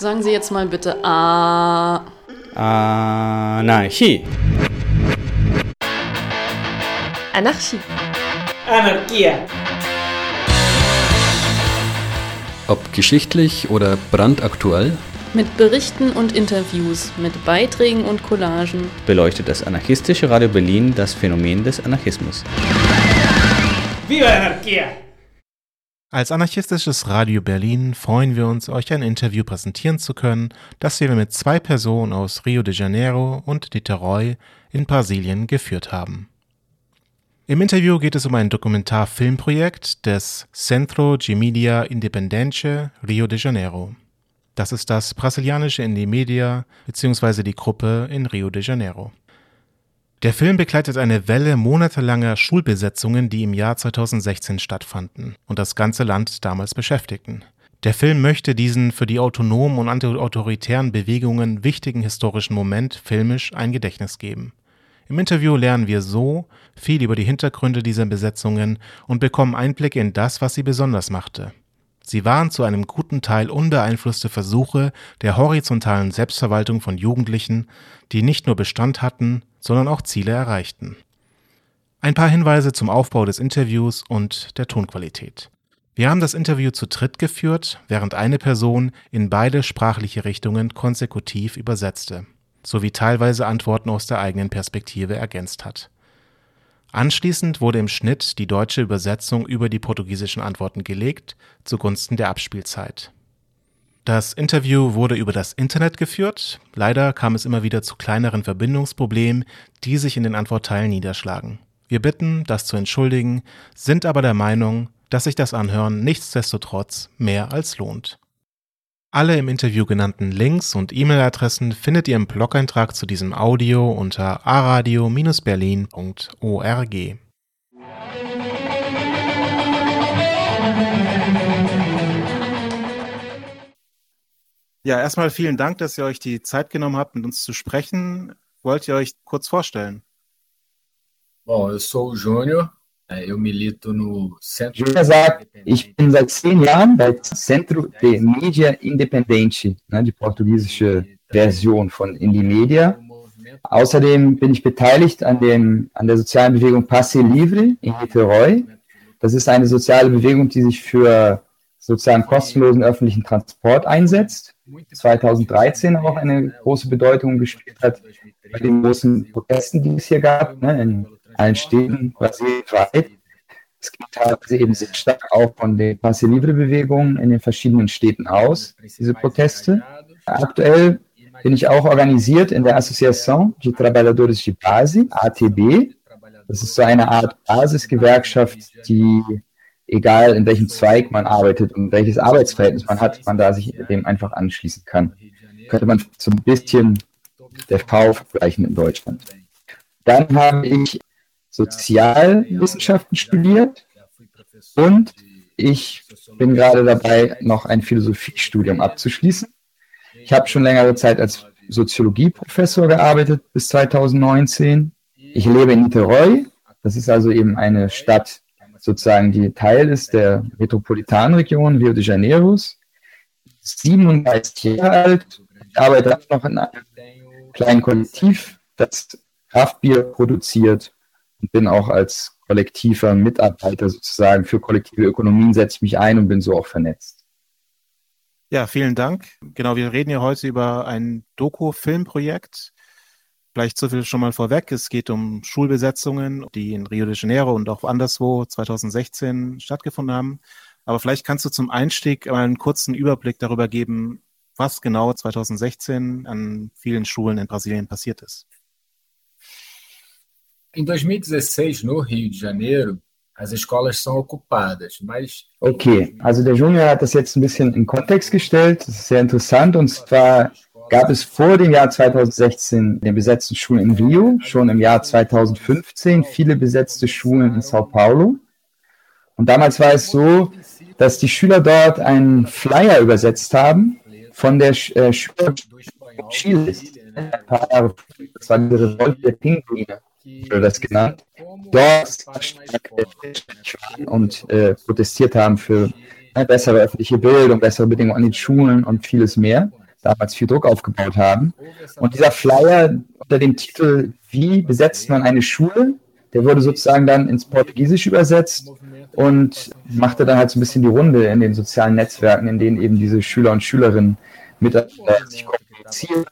Sagen Sie jetzt mal bitte A. Anarchie. Anarchie. Anarchia. Ob geschichtlich oder brandaktuell, Mit Berichten und Interviews, mit Beiträgen und Collagen. beleuchtet das anarchistische Radio Berlin das Phänomen des Anarchismus. Viva la anarquía! Als anarchistisches Radio Berlin freuen wir uns, euch ein Interview präsentieren zu können, das wir mit zwei Personen aus Rio de Janeiro und Niterói in Brasilien geführt haben. Im Interview geht es um ein Dokumentarfilmprojekt des Centro de Mídia Independente Rio de Janeiro. Das ist das brasilianische Indie Media bzw. die Gruppe in Rio de Janeiro. Der Film begleitet eine Welle monatelanger Schulbesetzungen, die im Jahr 2016 stattfanden und das ganze Land damals beschäftigten. Der Film möchte diesen für die autonomen und antiautoritären Bewegungen wichtigen historischen Moment filmisch ein Gedächtnis geben. Im Interview lernen wir so viel über die Hintergründe dieser Besetzungen und bekommen Einblicke in das, was sie besonders machte. Sie waren zu einem guten Teil unbeeinflusste Versuche der horizontalen Selbstverwaltung von Jugendlichen, die nicht nur Bestand hatten, sondern auch Ziele erreichten. Ein paar Hinweise zum Aufbau des Interviews und der Tonqualität. Wir haben das Interview zu dritt geführt, während eine Person in beide sprachliche Richtungen konsekutiv übersetzte, sowie teilweise Antworten aus der eigenen Perspektive ergänzt hat. Anschließend wurde im Schnitt die deutsche Übersetzung über die portugiesischen Antworten gelegt, zugunsten der Abspielzeit. Das Interview wurde über das Internet geführt. Leider kam es immer wieder zu kleineren Verbindungsproblemen, die sich in den Antwortteilen niederschlagen. Wir bitten, das zu entschuldigen, sind aber der Meinung, dass sich das Anhören nichtsdestotrotz mehr als lohnt. Alle im Interview genannten Links und E-Mail-Adressen findet ihr im Blog-Eintrag zu diesem Audio unter aradio-berlin.org. Ja, erstmal vielen Dank, dass ihr euch die Zeit genommen habt, mit uns zu sprechen. Wollt ihr euch kurz vorstellen? Bom, eu sou o Júnior, eh, eu milito no Centro. Sagt, ich bin seit zehn Jahren bei Centro de Mídia Independente, ne, die portugiesische Version von Indie Media. Außerdem bin ich beteiligt an, dem, an der sozialen Bewegung Passe Livre in Niterói. Das ist eine soziale Bewegung, die sich für sozusagen kostenlosen öffentlichen Transport einsetzt. 2013 auch eine große Bedeutung gespielt hat bei den großen Protesten, die es hier gab, ne, in allen Städten brasilienweit. Es geht teilweise eben sehr stark auch von der Passe Libre Bewegung in den verschiedenen Städten aus, diese Proteste. Aktuell bin ich auch organisiert in der Associação de Trabalhadores de Base, ATB. Das ist so eine Art Basisgewerkschaft, die, egal in welchem Zweig man arbeitet und welches Arbeitsverhältnis man hat, man da sich dem einfach anschließen kann. Könnte man so ein bisschen der V vergleichen in Deutschland. Dann habe ich Sozialwissenschaften studiert und ich bin gerade dabei, noch ein Philosophiestudium abzuschließen. Ich habe schon längere Zeit als Soziologieprofessor gearbeitet bis 2019. Ich lebe in Niterói. Das ist also eben eine Stadt, sozusagen, die Teil ist der Metropolitanregion Rio de Janeiros. 37 Jahre alt. Ich arbeite noch in einem kleinen Kollektiv, das Kraftbier produziert und bin auch als kollektiver Mitarbeiter sozusagen für kollektive Ökonomien setze ich mich ein und bin so auch vernetzt. Ja, vielen Dank. Genau, wir reden ja heute über ein Doku-Filmprojekt. Vielleicht so viel schon mal vorweg. Es geht um Schulbesetzungen, die in Rio de Janeiro und auch anderswo 2016 stattgefunden haben. Aber vielleicht kannst du zum Einstieg mal einen kurzen Überblick darüber geben, was genau 2016 an vielen Schulen in Brasilien passiert ist. Em 2016, no Rio de Janeiro, as escolas são ocupadas, mas Okay, also der Junior hat das jetzt ein bisschen in Kontext gestellt. Das ist sehr interessant. Und zwar gab es vor dem Jahr 2016 den besetzten Schulen in Rio, schon im Jahr 2015 viele besetzte Schulen in Sao Paulo. Und damals war es so, dass die Schüler dort einen Flyer übersetzt haben von der äh, Schüler Chile. Ein paar Jahre früher. Das war die Revolte der Pinguine, wurde das genannt. Dort äh, und äh, protestiert haben für eine bessere öffentliche Bildung, bessere Bedingungen an den Schulen und vieles mehr. damals viel Druck aufgebaut haben. Und dieser Flyer unter dem Titel Wie besetzt man eine Schule? Der wurde sozusagen dann ins Portugiesisch übersetzt und machte dann halt so ein bisschen die Runde in den sozialen Netzwerken, in denen eben diese Schüler und Schülerinnen miteinander sich kommunizieren.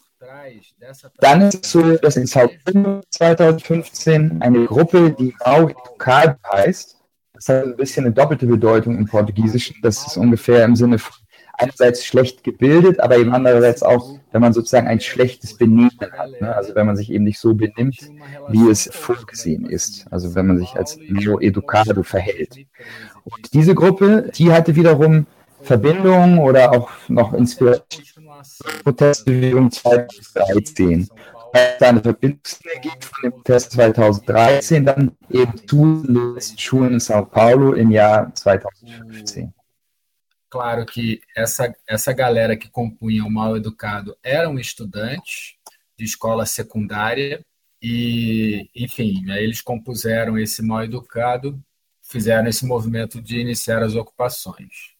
Dann ist es so, dass in Sao Paulo 2015 eine Gruppe, die Mau Educado heißt, das hat ein bisschen eine doppelte Bedeutung im Portugiesischen. Das ist ungefähr im Sinne von einerseits schlecht gebildet, aber eben andererseits auch, wenn man sozusagen ein schlechtes Benehmen hat. Ne? Also wenn man sich eben nicht so benimmt, wie es vorgesehen ist. Also wenn man sich als Neo Educado verhält. Und diese Gruppe, die hatte wiederum Verbindungen oder auch noch Inspiration Protestbewegung 2013. Da eine Verbindungslinie gibt von dem Protest 2013 dann eben den Schulen in São Paulo im Jahr 2015. Claro que essa, essa galera que compunha o Mal Educado eram estudantes de escola secundária e, enfim, aí eles compuseram esse Mal Educado, fizeram esse movimento de iniciar as ocupações.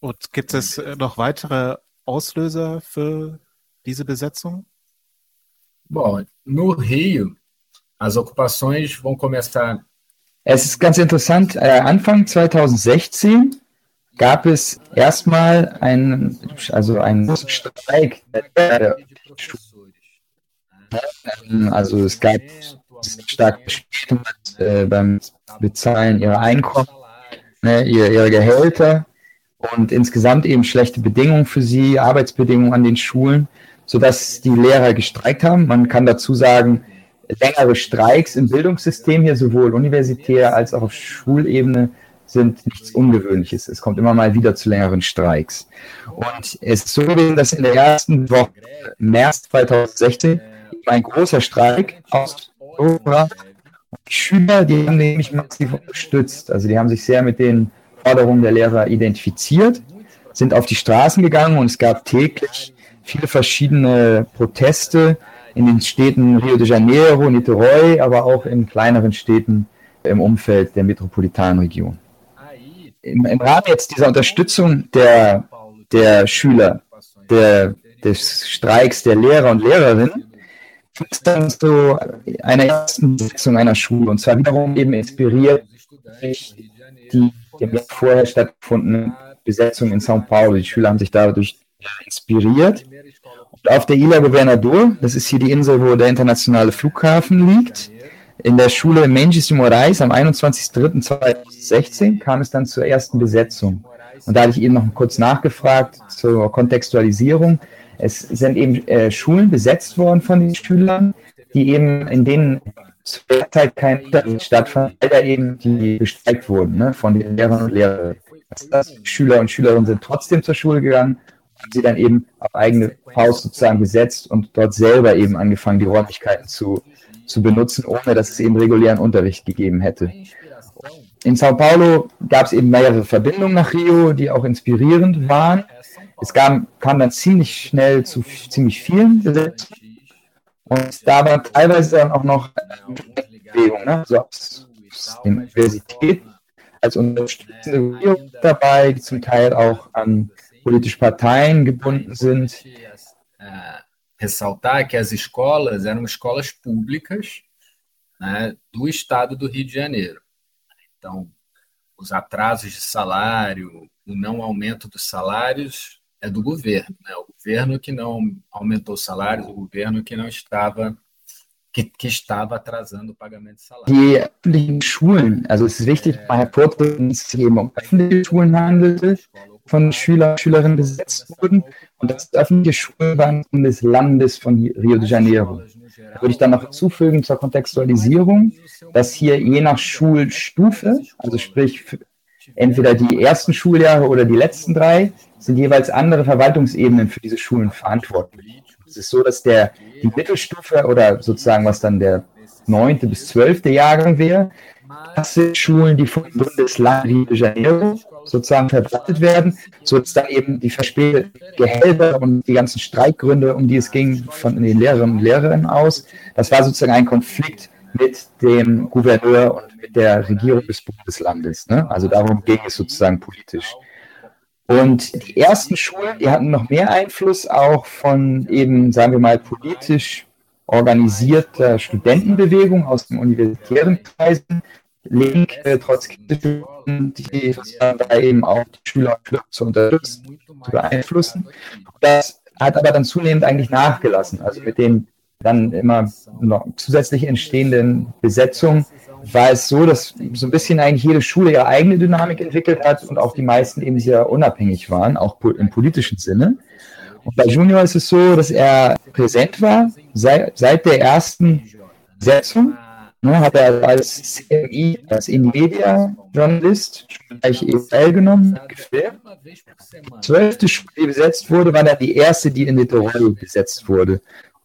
Und gibt es noch weitere Auslöser für diese Besetzung? Bom, no Rio, as ocupações vão começar. Es ist ganz interessant, äh, Anfang 2016 gab es erstmal einen, also einen Streik der Also es gab starke Verspätungen äh, beim Bezahlen ihrer Einkommen, ne, ihre, ihre Gehälter und insgesamt eben schlechte Bedingungen für sie, Arbeitsbedingungen an den Schulen, sodass die Lehrer gestreikt haben. Man kann dazu sagen, längere Streiks im Bildungssystem hier, sowohl universitär als auch auf Schulebene, sind nichts Ungewöhnliches. Es kommt immer mal wieder zu längeren Streiks. Und es ist so gewesen, dass in der ersten Woche März 2016 ein großer Streik ausgebracht die Schüler, die haben nämlich massiv unterstützt. Also die haben sich sehr mit den Forderungen der Lehrer identifiziert, sind auf die Straßen gegangen und es gab täglich viele verschiedene Proteste in den Städten Rio de Janeiro, Niterói, aber auch in kleineren Städten im Umfeld der metropolitanen Region im, im Rahmen jetzt dieser Unterstützung der, der Schüler, der, des Streiks der Lehrer und Lehrerinnen, gibt es dann so eine ersten Sitzung einer Schule. Und zwar wiederum eben inspiriert durch die dem Jahr vorher stattgefundene Besetzung in São Paulo. Die Schüler haben sich dadurch inspiriert. Und auf der Ilha Governador, das ist hier die Insel, wo der internationale Flughafen liegt, in der Schule Mendes de Moraes am 21.03.2016 kam es dann zur ersten Besetzung. Und da hatte ich eben noch kurz nachgefragt zur Kontextualisierung. Es sind eben äh, Schulen besetzt worden von den Schülern, die eben in denen zu der Zeit kein Unterricht stattfand, weil da eben die bestreikt wurden ne, von den Lehrern und Lehrerinnen. Das Schüler und Schülerinnen sind trotzdem zur Schule gegangen und sie dann eben auf eigene Faust sozusagen besetzt und dort selber eben angefangen, die Räumlichkeiten zu zu benutzen, ohne dass es eben regulären Unterricht gegeben hätte. In Sao Paulo gab es eben mehrere Verbindungen nach Rio, die auch inspirierend waren. Es kam, kam dann ziemlich schnell zu ziemlich vielen Besetzungen. Und da teilweise dann auch noch Bewegung, ne? also aus der Universität als unterstützende Regierung dabei, die zum Teil auch an politische Parteien gebunden sind. ressaltar que as escolas eram escolas públicas né, do estado do Rio de Janeiro. Então, os atrasos de salário, o não aumento dos salários é do governo. Né? O governo que não aumentou salários, o governo que não estava que, que estava atrasando o pagamento de salário. Die öffentlichen Schulen, also es ist wichtig, dass es eben um öffentliche Schulen handelte, von Schüler und Schülerinnen besetzt wurden und das öffentliche Schulen waren des Landes von Rio de Janeiro. Da würde ich dann noch hinzufügen zur Kontextualisierung, dass hier je nach Schulstufe, also sprich entweder die ersten Schuljahre oder die letzten drei, sind jeweils andere Verwaltungsebenen für diese Schulen verantwortlich. Es ist so, dass der, die Mittelstufe oder sozusagen was dann der neunte bis zwölfte Jahrgang wäre, das sind Schulen, die vom Bundesland Rio de Janeiro sozusagen verwaltet werden, sodass dann eben die verspäteten Gehälter und die ganzen Streikgründe, um die es ging, von den Lehrerinnen und Lehrern aus, das war sozusagen ein Konflikt mit dem Gouverneur und mit der Regierung des Bundeslandes. Ne? Also darum ging es sozusagen politisch. Und die ersten Schulen, die hatten noch mehr Einfluss auch von eben, sagen wir mal, politisch organisierter Studentenbewegung aus den universitären Kreisen, link äh, trotz die da eben auch die Schüler Schüler zu unterstützen, zu beeinflussen. Das hat aber dann zunehmend eigentlich nachgelassen. Also mit den dann immer noch zusätzlich entstehenden Besetzungen war es so, dass so ein bisschen eigentlich jede Schule ihre eigene Dynamik entwickelt hat und auch die meisten eben sehr unabhängig waren, auch im politischen Sinne. Und bei Junior ist es so, dass er präsent war seit, seit der ersten Besetzung. Ne, hat er als CMI, als In-Media-Journalist gleich eben teilgenommen, gefilmt. Die zwölfte Schule, die besetzt wurde, war dann die erste, die in Niterol besetzt wurde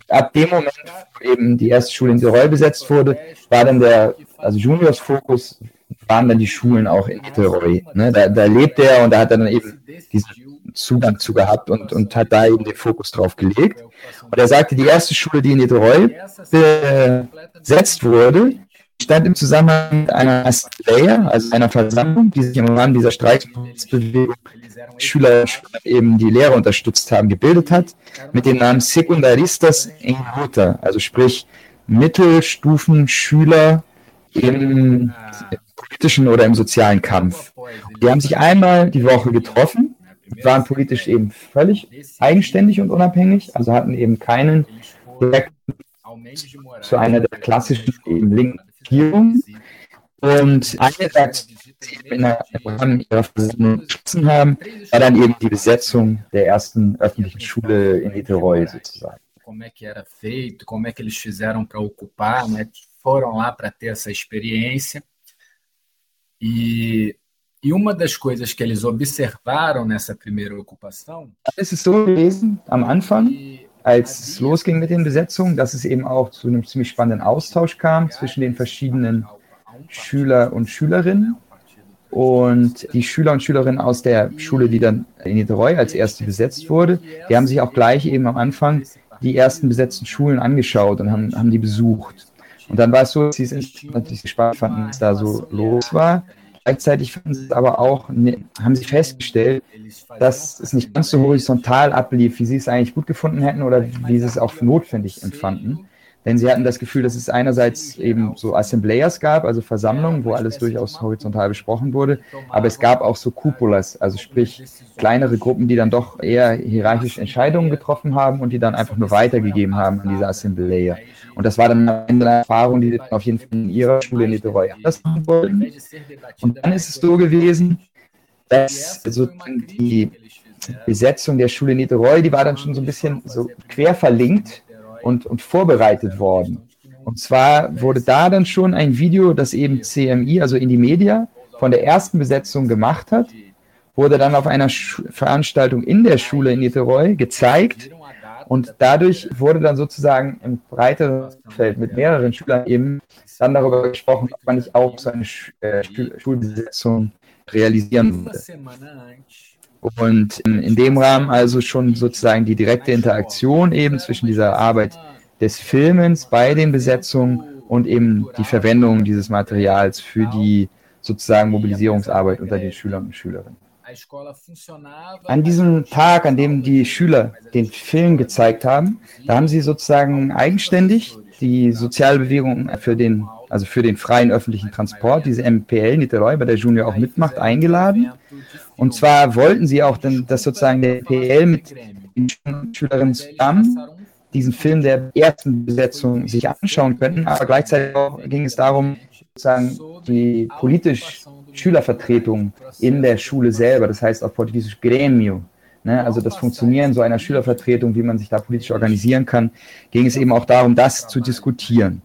ab dem Moment, wo eben die erste Schule in Tirol besetzt wurde, war dann der, also Juniors Fokus waren dann die Schulen auch in Tirol. Ne? Da, da lebt er und da hat er dann eben diesen Zugang zu gehabt und, und hat da eben den Fokus drauf gelegt. Und er sagte, die erste Schule, die in Niterol besetzt wurde, stand im Zusammenhang mit einer Assemblea, also einer Versammlung, die sich im Rahmen dieser Streikbewegung Schüler eben die Lehre unterstützt haben, gebildet hat, mit dem Namen Secundaristas en Luta, also sprich Mittelstufenschüler im politischen oder im sozialen Kampf. Die haben sich einmal die Woche getroffen, waren politisch eben völlig eigenständig und unabhängig, also hatten eben keinen Direkt zu einer der klassischen eben linken Und eine Versammlung geschossen haben, war dann eben die Besetzung der ersten öffentlichen Schule in Niterói sozusagen. Como é que era feito, como é que eles fizeram para ocupar, né? Foram lá para ter essa experiência. E, e uma das coisas que eles observaram nessa primeira ocupação. Es ist so gewesen am Anfang, als es losging mit den Besetzungen, dass es eben auch zu einem ziemlich spannenden Austausch kam zwischen den verschiedenen Schüler und Schülerinnen. Und die Schüler und Schülerinnen aus der Schule, die dann in Niteroi als erste besetzt wurde, die haben sich auch gleich eben am Anfang die ersten besetzten Schulen angeschaut und haben, haben die besucht. Und dann war es so, dass sie es natürlich gespannt fanden, was da so los war. Gleichzeitig fanden sie aber auch, ne, haben sie festgestellt, dass es nicht ganz so horizontal ablief, wie sie es eigentlich gut gefunden hätten oder wie sie es auch notwendig empfanden. Denn sie hatten das Gefühl, dass es einerseits eben so Assembleas gab, also Versammlungen, wo alles durchaus horizontal besprochen wurde, aber es gab auch so Cupolas, also sprich kleinere Gruppen, die dann doch eher hierarchische Entscheidungen getroffen haben und die dann einfach nur weitergegeben haben an diese Assemblea. Und das war dann eine Erfahrung, die sie auf jeden Fall in ihrer Schule in Niteroi anders machen wollten. Und dann ist es so gewesen, dass so die Besetzung der Schule Niteroi, die war dann schon so ein bisschen so quer verlinkt und, und vorbereitet worden. Und zwar wurde da dann schon ein Video, das eben CMI, also in die Media, von der ersten Besetzung gemacht hat, wurde dann auf einer Sch Veranstaltung in der Schule in Niteroi gezeigt. Und dadurch wurde dann sozusagen im breiteren Feld mit mehreren Schülern eben dann darüber gesprochen, ob man nicht auch so eine Sch äh, Schulbesetzung realisieren würde. Und in, dem Rahmen also schon sozusagen die direkte Interaktion eben zwischen dieser Arbeit des Filmens bei den Besetzungen und eben die Verwendung dieses Materials für die sozusagen Mobilisierungsarbeit unter den Schülern und Schülerinnen. An diesem Tag, an dem die Schüler den Film gezeigt haben, da haben sie sozusagen eigenständig die Sozialbewegung für den, also für den freien öffentlichen Transport, diese MPL Niteroi, bei der Junior auch mitmacht, eingeladen. Und zwar wollten sie auch, dann, dass sozusagen der MPL mit den Schülerinnen zusammen diesen Film der ersten Besetzung sich anschauen könnten, aber gleichzeitig ging es darum, sozusagen die politisch Schülervertretung in der Schule selber, das heißt auf Portugiesisch Gremio, ne, also das Funktionieren so einer Schülervertretung, wie man sich da politisch organisieren kann, ging es eben auch darum, das zu diskutieren.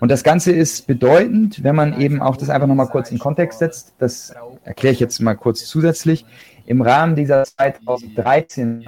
Und das Ganze ist bedeutend, wenn man eben auch das einfach nochmal kurz in Kontext setzt, das erkläre ich jetzt mal kurz zusätzlich. Im Rahmen dieser 2013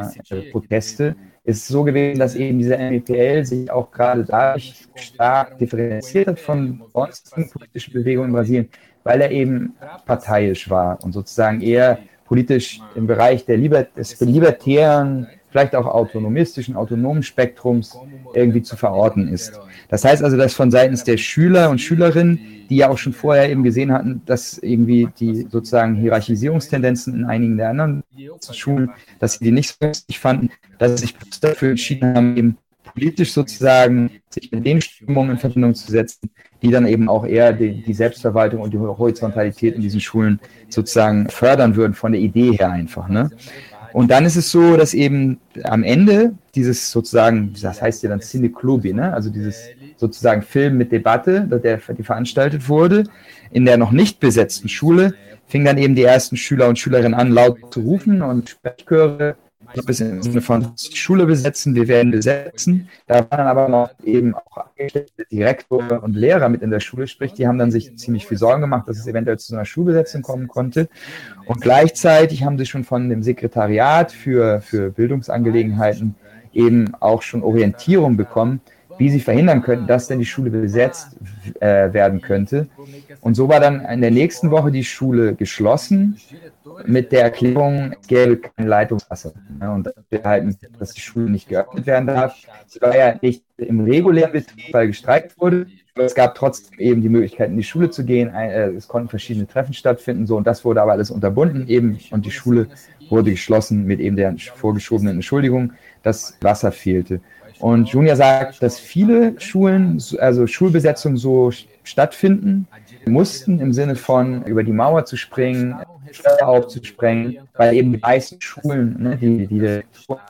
Proteste ist es so gewesen, dass eben diese MPL sich auch gerade dadurch stark differenziert hat von sonstigen politischen Bewegungen in Brasilien, weil er eben parteiisch war und sozusagen eher politisch im Bereich der Liber des libertären, vielleicht auch autonomistischen, autonomen Spektrums irgendwie zu verorten ist. Das heißt also, dass von seitens der Schüler und Schülerinnen, die ja auch schon vorher eben gesehen hatten, dass irgendwie die sozusagen Hierarchisierungstendenzen in einigen der anderen Schulen, dass sie die nicht so günstig fanden, dass sie sich dafür entschieden haben, eben politisch sozusagen sich mit den Stimmungen in Verbindung zu setzen, die dann eben auch eher die, die, Selbstverwaltung und die Horizontalität in diesen Schulen sozusagen fördern würden, von der Idee her einfach. Ne? Und dann ist es so, dass eben am Ende dieses sozusagen, das heißt ja dann Cine Clubi, ne? also dieses sozusagen Film mit Debatte, der, die veranstaltet wurde, in der noch nicht besetzten Schule, fing dann eben die ersten Schüler und Schülerinnen an, laut zu rufen und Sprechchöre bisschen im Sinne von Schule besetzen, wir werden besetzen. Da waren dann aber noch eben auch Direktor und Lehrer mit in der Schule, sprich, die haben dann sich ziemlich viel Sorgen gemacht, dass es eventuell zu einer Schulbesetzung kommen konnte. Und gleichzeitig haben sie schon von dem Sekretariat für, für Bildungsangelegenheiten eben auch schon Orientierung bekommen, wie sie verhindern könnten, dass denn die Schule besetzt äh, werden könnte. Und so war dann in der nächsten Woche die Schule geschlossen mit der Erklärung, es gäbe kein Leitungswasser. Ne, und wir halten, dass die Schule nicht geöffnet werden darf. Sie war ja nicht im regulären Betrieb, weil gestreikt wurde. Aber es gab trotzdem eben die Möglichkeit, in die Schule zu gehen. Äh, es konnten verschiedene Treffen stattfinden, so und das wurde aber alles unterbunden eben und die Schule wurde geschlossen mit eben der vorgeschobenen Entschuldigung, dass Wasser fehlte. Und Junior sagt, dass viele Schulen, also Schulbesetzungen so stattfinden mussten, im Sinne von über die Mauer zu springen, Steuer aufzusprengen, weil eben die meisten Schulen, ne, die, die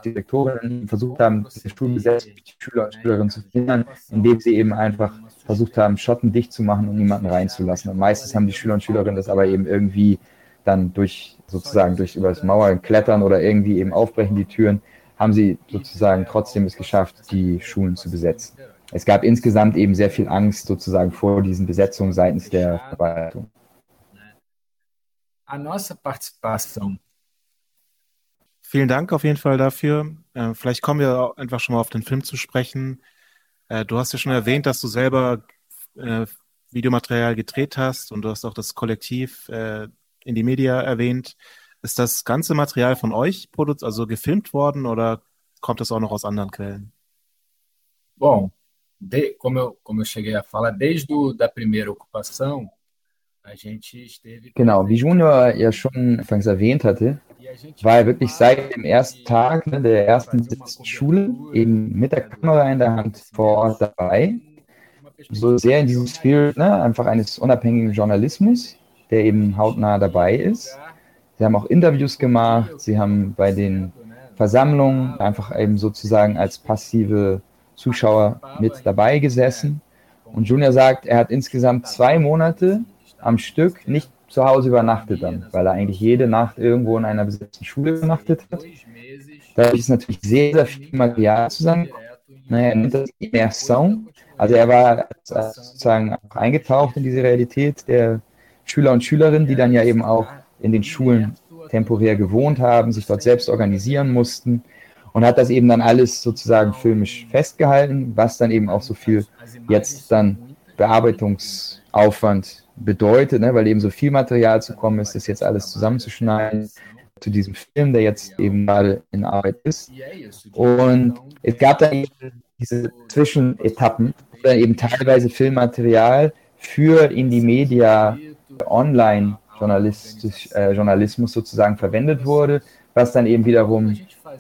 Direktorinnen versucht haben, die Schulbesetzung die Schüler und Schülerinnen zu verhindern, indem sie eben einfach versucht haben, Schotten dicht zu machen und niemanden reinzulassen. Und meistens haben die Schüler und Schülerinnen das aber eben irgendwie dann durch sozusagen durch über das Mauer klettern oder irgendwie eben aufbrechen die Türen, haben sie sozusagen trotzdem es geschafft, die Schulen zu besetzen. Es gab insgesamt eben sehr viel Angst sozusagen vor diesen Besetzungen seitens der Verwaltung. A nossa participação. Vielen Dank auf jeden Fall dafür. Äh, vielleicht kommen wir einfach schon mal auf den Film zu sprechen. Äh, du hast ja schon erwähnt, dass du selber äh, Videomaterial gedreht hast und du hast auch das Kollektiv in die Media erwähnt. Ist das ganze Material von euch also gefilmt worden oder kommt das auch noch aus anderen Quellen? Bom, de, como, eu, como eu cheguei a falar, desde a da primeira ocupação, a gente esteve. Genau, wie Junior ja schon anfangs erwähnt hatte, war er wirklich seit dem ersten Tag ne, der ersten Schule eben mit der Kamera in der Hand vor Ort dabei. So sehr in diesem Spirit, ne, einfach eines unabhängigen Journalismus, der eben hautnah dabei ist. Sie haben auch Interviews gemacht, sie haben bei den Versammlungen einfach eben sozusagen als passive Zuschauer mit dabei gesessen. Und Junior sagt, er hat insgesamt zwei Monate am Stück nicht zu Hause übernachtet dann, weil er eigentlich jede Nacht irgendwo in einer besetzten Schule übernachtet hat. Dadurch ist natürlich sehr, sehr viel Material zusammengekommen. Naja, er nennt das Immersion. Also er war sozusagen auch eingetaucht in diese Realität der Schüler und Schülerinnen, die dann ja eben auch in den Schulen temporär gewohnt haben, sich dort selbst organisieren mussten und hat das eben dann alles sozusagen filmisch festgehalten, was dann eben auch so viel jetzt dann Bearbeitungsaufwand bedeutet, ne, weil eben so viel Material zu kommen ist, das jetzt alles zusammenzuschneiden zu diesem Film, der jetzt eben gerade in Arbeit ist. Und es gab dann eben diese Zwischenetappen, wo dann eben teilweise Filmmaterial für Indie Media online Journalistisch, äh, Journalismus sozusagen verwendet wurde, was dann eben wiederum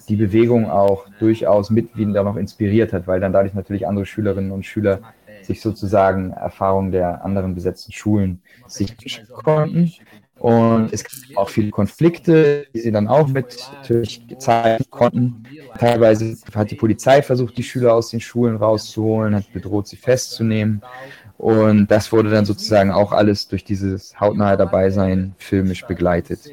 die Bewegung auch durchaus mit wieder noch inspiriert hat, weil dann dadurch natürlich andere Schülerinnen und Schüler sich sozusagen Erfahrungen der anderen besetzten Schulen sichern konnten. Und es gab auch viele Konflikte, die sie dann auch mit natürlich zeigen konnten. Teilweise hat die Polizei versucht, die Schüler aus den Schulen rauszuholen, hat bedroht, sie festzunehmen. Und das wurde dann sozusagen auch alles durch dieses hautnahe Dabeisein filmisch begleitet.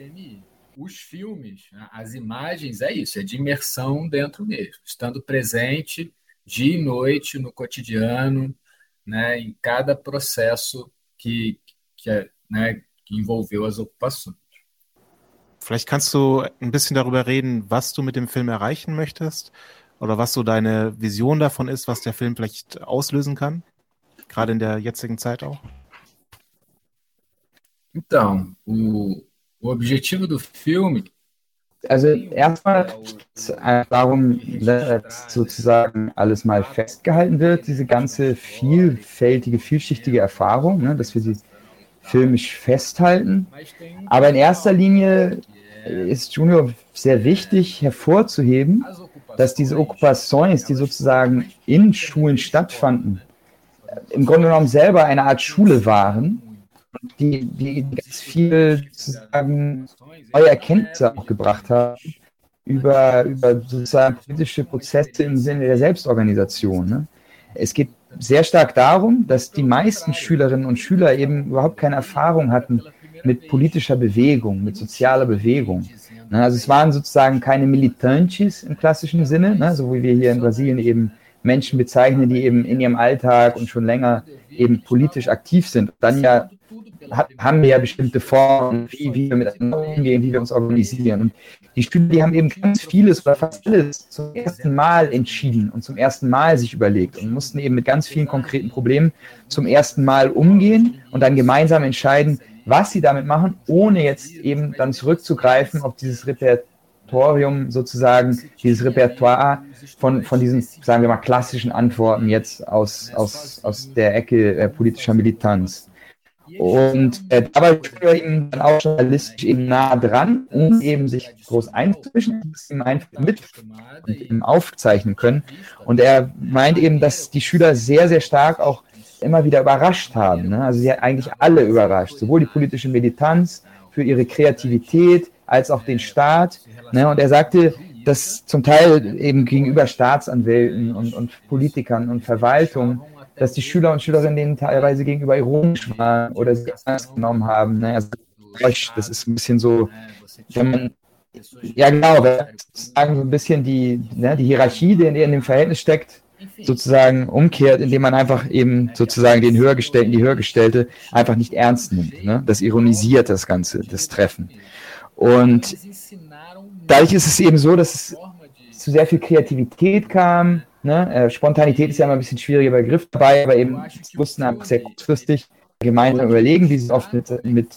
Os filmes, as imagens, é isso, é de imersão dentro mesmo, estando presente dia e noite no cotidiano, né, em cada processo que, que, né, que envolveu as ocupações. Vielleicht kannst du ein bisschen darüber reden, was du mit dem Film erreichen möchtest oder was so deine Vision davon ist, was der Film vielleicht auslösen kann? Gerade in der jetzigen Zeit auch? Então, o, o objetivo do filme also erstmal darum, dass sozusagen alles mal festgehalten wird, diese ganze vielfältige, vielschichtige Erfahrung, ne, dass wir sie filmisch festhalten. Aber in erster Linie ist Junior sehr wichtig hervorzuheben, dass diese Occupations, die sozusagen in Schulen stattfanden, im Grunde genommen selber eine Art Schule waren, die, die ganz viel sozusagen neue Erkenntnisse auch gebracht haben über, über sozusagen politische Prozesse im Sinne der Selbstorganisation. Ne? Es geht sehr stark darum, dass die meisten Schülerinnen und Schüler eben überhaupt keine Erfahrung hatten mit politischer Bewegung, mit sozialer Bewegung. Ne? Also es waren sozusagen keine Militantes im klassischen Sinne, ne? so wie wir hier in Brasilien eben Menschen bezeichnen, die eben in ihrem Alltag und schon länger eben politisch aktiv sind. Dann ja haben wir ja bestimmte Formen, wie, wie wir miteinander umgehen, wie wir uns organisieren. Und die Schüler, die haben eben ganz vieles oder fast alles zum ersten Mal entschieden und zum ersten Mal sich überlegt und mussten eben mit ganz vielen konkreten Problemen zum ersten Mal umgehen und dann gemeinsam entscheiden, was sie damit machen, ohne jetzt eben dann zurückzugreifen auf dieses Repertorium sozusagen, dieses Repertoire von, von diesen, sagen wir mal, klassischen Antworten jetzt aus, aus, aus der Ecke äh, politischer Militanz. Und äh, dabei war ihm dann auch journalistisch eben nah dran, um eben sich groß einzumischen, ihm einfach mit aufzeichnen können. Und er meint eben, dass die Schüler sehr, sehr stark auch immer wieder überrascht haben. Ne? Also sie hat eigentlich alle überrascht, sowohl die politische Militanz für ihre Kreativität als auch den Staat. Ne? Und er sagte, dass zum Teil eben gegenüber Staatsanwälten und, und Politikern und Verwaltungen dass die Schüler und Schülerinnen denen teilweise gegenüber ironisch waren oder sie ernst genommen haben. Ne? Also, das ist ein bisschen so, wenn man, ja genau, sozusagen so ein bisschen die, ne, die Hierarchie, die in, in dem Verhältnis steckt, sozusagen umkehrt, indem man einfach eben sozusagen den Höhergestellten, die Höhergestellte einfach nicht ernst nimmt. Ne? Das ironisiert das Ganze, das Treffen. Und dadurch ist es eben so, dass es zu sehr viel Kreativität kam, Ne? Äh, Spontanität ist ja immer ein bisschen schwieriger Begriff dabei, aber eben mussten einfach sehr kurzfristig gemeinsam überlegen, wie sie oft mit, mit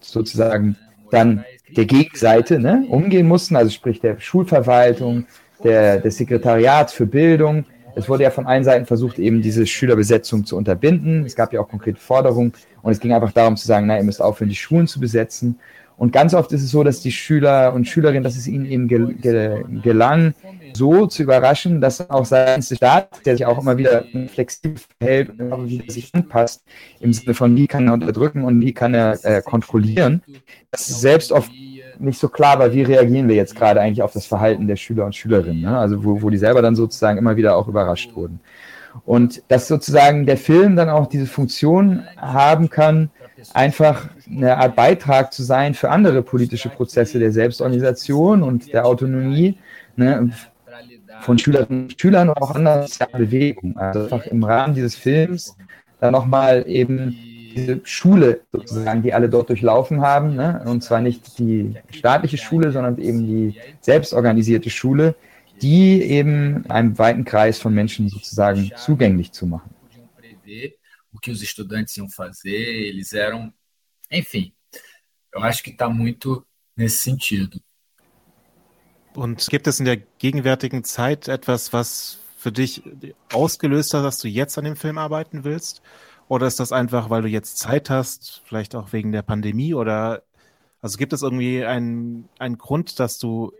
sozusagen dann der Gegenseite ne, umgehen mussten, also sprich der Schulverwaltung, der, des Sekretariats für Bildung. Es wurde ja von allen Seiten versucht, eben diese Schülerbesetzung zu unterbinden. Es gab ja auch konkrete Forderungen und es ging einfach darum zu sagen, na, ihr müsst aufhören, die Schulen zu besetzen. Und ganz oft ist es so, dass die Schüler und Schülerinnen, dass es ihnen eben gel gel gelang, so zu überraschen, dass auch seitens des Staates, der sich auch immer wieder flexibel verhält und immer wieder sich anpasst, im Sinne von, wie kann er unterdrücken und wie kann er äh, kontrollieren, dass selbst oft nicht so klar war, wie reagieren wir jetzt gerade eigentlich auf das Verhalten der Schüler und Schülerinnen. Ne? Also wo, wo die selber dann sozusagen immer wieder auch überrascht wurden. Und dass sozusagen der Film dann auch diese Funktion haben kann, einfach eine Art Beitrag zu sein für andere politische Prozesse der Selbstorganisation und der Autonomie ne, von Schülerinnen und Schülern und auch anderen Bewegungen. Also einfach im Rahmen dieses Films dann nochmal eben diese Schule sozusagen, die alle dort durchlaufen haben, ne? und zwar nicht die staatliche Schule, sondern eben die selbstorganisierte Schule, die eben einem weiten Kreis von Menschen sozusagen zugänglich zu machen. O que os estudantes iam fazer, eles eram. Enfim, eu acho que está muito nesse sentido. Und gibt es in der gegenwärtigen Zeit etwas, was für dich ausgelöst hat, dass du jetzt an dem Film arbeiten willst? Oder ist das einfach, weil du jetzt Zeit hast, vielleicht auch wegen der Pandemie? Oder also gibt es irgendwie einen, einen Grund, dass du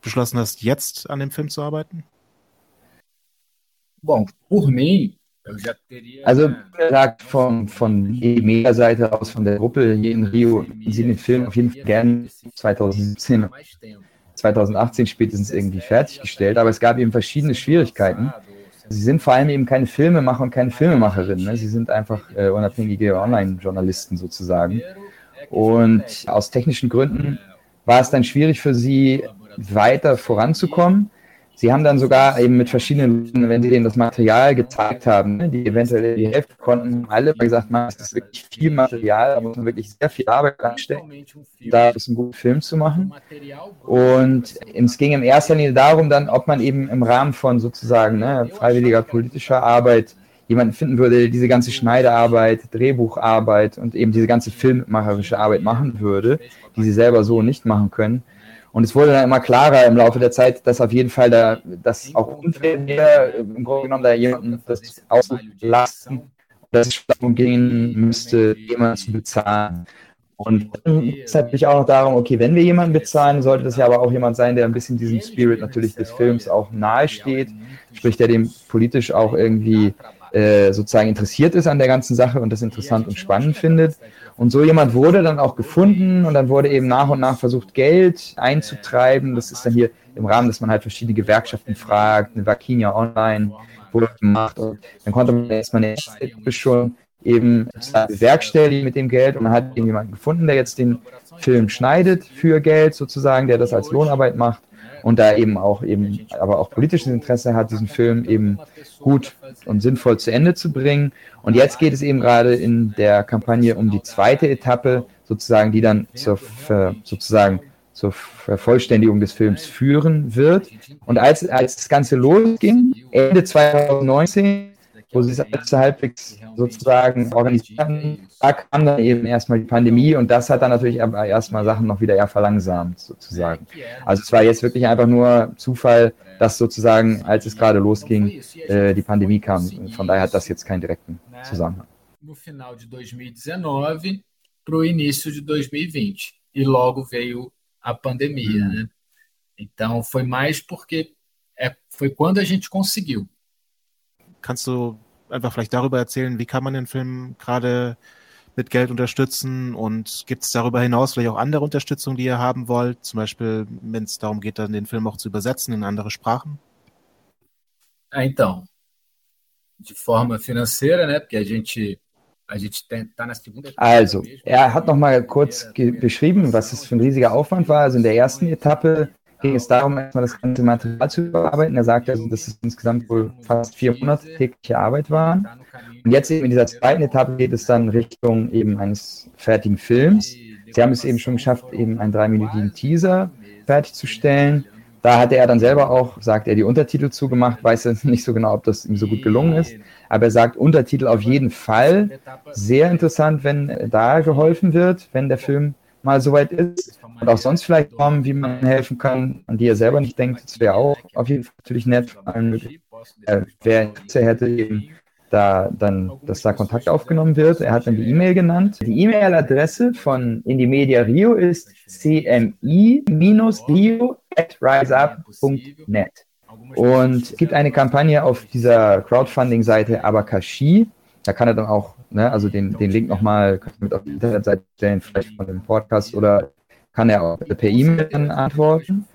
beschlossen hast, jetzt an dem Film zu arbeiten? Bom, por mim, also, gesagt, von, von EMEA-Seite aus, von der Gruppe hier in Rio, Sie den Film auf jeden Fall gerne 2017, 2018 spätestens irgendwie fertiggestellt, aber es gab eben verschiedene Schwierigkeiten. Sie sind vor allem eben keine Filmemacher und keine Filmemacherinnen. Ne? Sie sind einfach äh, unabhängige Online-Journalisten sozusagen. Und aus technischen Gründen war es dann schwierig für sie, weiter voranzukommen. Sie haben dann sogar eben mit verschiedenen, wenn sie denen das Material gezeigt haben, ne, die eventuell die Hälfte konnten, alle gesagt, man, es ist wirklich viel Material, da muss man wirklich sehr viel Arbeit anstecken, da ist ein guter Film zu machen. Und es ging in erster Linie darum dann, ob man eben im Rahmen von sozusagen ne, freiwilliger politischer Arbeit jemanden finden würde, der diese ganze Schneidearbeit, Drehbucharbeit und eben diese ganze filmmacherische Arbeit machen würde, die sie selber so nicht machen können. Und es wurde dann immer klarer im Laufe der Zeit, dass auf jeden Fall da, dass auch unfair wäre, im Grunde genommen da jemanden das auszulasten, dass es darum gehen müsste, jemanden zu bezahlen. Und dann geht es natürlich auch noch darum, okay, wenn wir jemanden bezahlen, sollte das ja aber auch jemand sein, der ein bisschen diesem Spirit natürlich des Films auch nahe steht, sprich, der dem politisch auch irgendwie äh, sozusagen interessiert ist an der ganzen Sache und das interessant und spannend findet. Und so jemand wurde dann auch gefunden und dann wurde eben nach und nach versucht, Geld einzutreiben. Das ist dann hier im Rahmen, dass man halt verschiedene Gewerkschaften fragt, eine Vakinia Online wurde gemacht und dann konnte man erstmal eine schon eben bewerkstelligen mit dem Geld und man hat eben jemanden gefunden, der jetzt den Film schneidet für Geld sozusagen, der das als Lohnarbeit macht und da eben auch eben, aber auch politisches Interesse hat, diesen Film eben gut und sinnvoll zu Ende zu bringen. Und jetzt geht es eben gerade in der Kampagne um die zweite Etappe, sozusagen, die dann zur, sozusagen zur Vervollständigung des Films führen wird. Und als, als das Ganze losging, Ende 2019, wo sie es halbwegs sozusagen organisieren, da kam dann eben erstmal die Pandemie und das hat dann natürlich aber erstmal Sachen noch wieder eher verlangsamt sozusagen. Also es war jetzt wirklich einfach nur Zufall, dass sozusagen, als es gerade losging, äh, die Pandemie kam. Von daher hat das jetzt keinen direkten Zusammenhang. No final de 2019 para o início de 2020 e logo veio a pandemia, né? Então foi mais porque é, foi quando a gente conseguiu. Kannst du einfach vielleicht darüber erzählen, wie kann man den Film gerade mit Geld unterstützen und gibt es darüber hinaus vielleicht auch andere Unterstützung, die ihr haben wollt? Zum Beispiel, wenn es darum geht, dann den Film auch zu übersetzen in andere Sprachen? Ah, então, de forma financeira, né? Porque a gente Also, er hat noch mal kurz beschrieben, was es für ein riesiger Aufwand war. Also in der ersten Etappe ging es darum, erstmal das ganze Material zu überarbeiten. Er sagte, also, dass es insgesamt wohl fast vier Monate tägliche Arbeit waren. Und jetzt eben in dieser zweiten Etappe geht es dann Richtung eben eines fertigen Films. Sie haben es eben schon geschafft, eben einen dreiminütigen Teaser fertigzustellen. Da hatte er dann selber auch, sagt er, die Untertitel zugemacht, weiß er nicht so genau, ob das ihm so gut gelungen ist. Aber er sagt, Untertitel auf jeden Fall. Sehr interessant, wenn da geholfen wird, wenn der Film mal soweit ist. Und auch sonst vielleicht Formen, wie man helfen kann, an die er selber nicht denkt. Das wäre auch auf jeden Fall natürlich nett. Äh, wer Interesse hätte, eben da dann, dass da Kontakt aufgenommen wird. Er hat dann die E-Mail genannt. Die E-Mail-Adresse von Indie Rio ist cmi-rio at riseup.net. Und es gibt eine Kampagne auf dieser Crowdfunding-Seite Abakashi. Da kann er dann auch, ne, also den, den Link nochmal mit auf die Internetseite stellen, vielleicht von dem Podcast oder kann er auch per E-Mail antworten.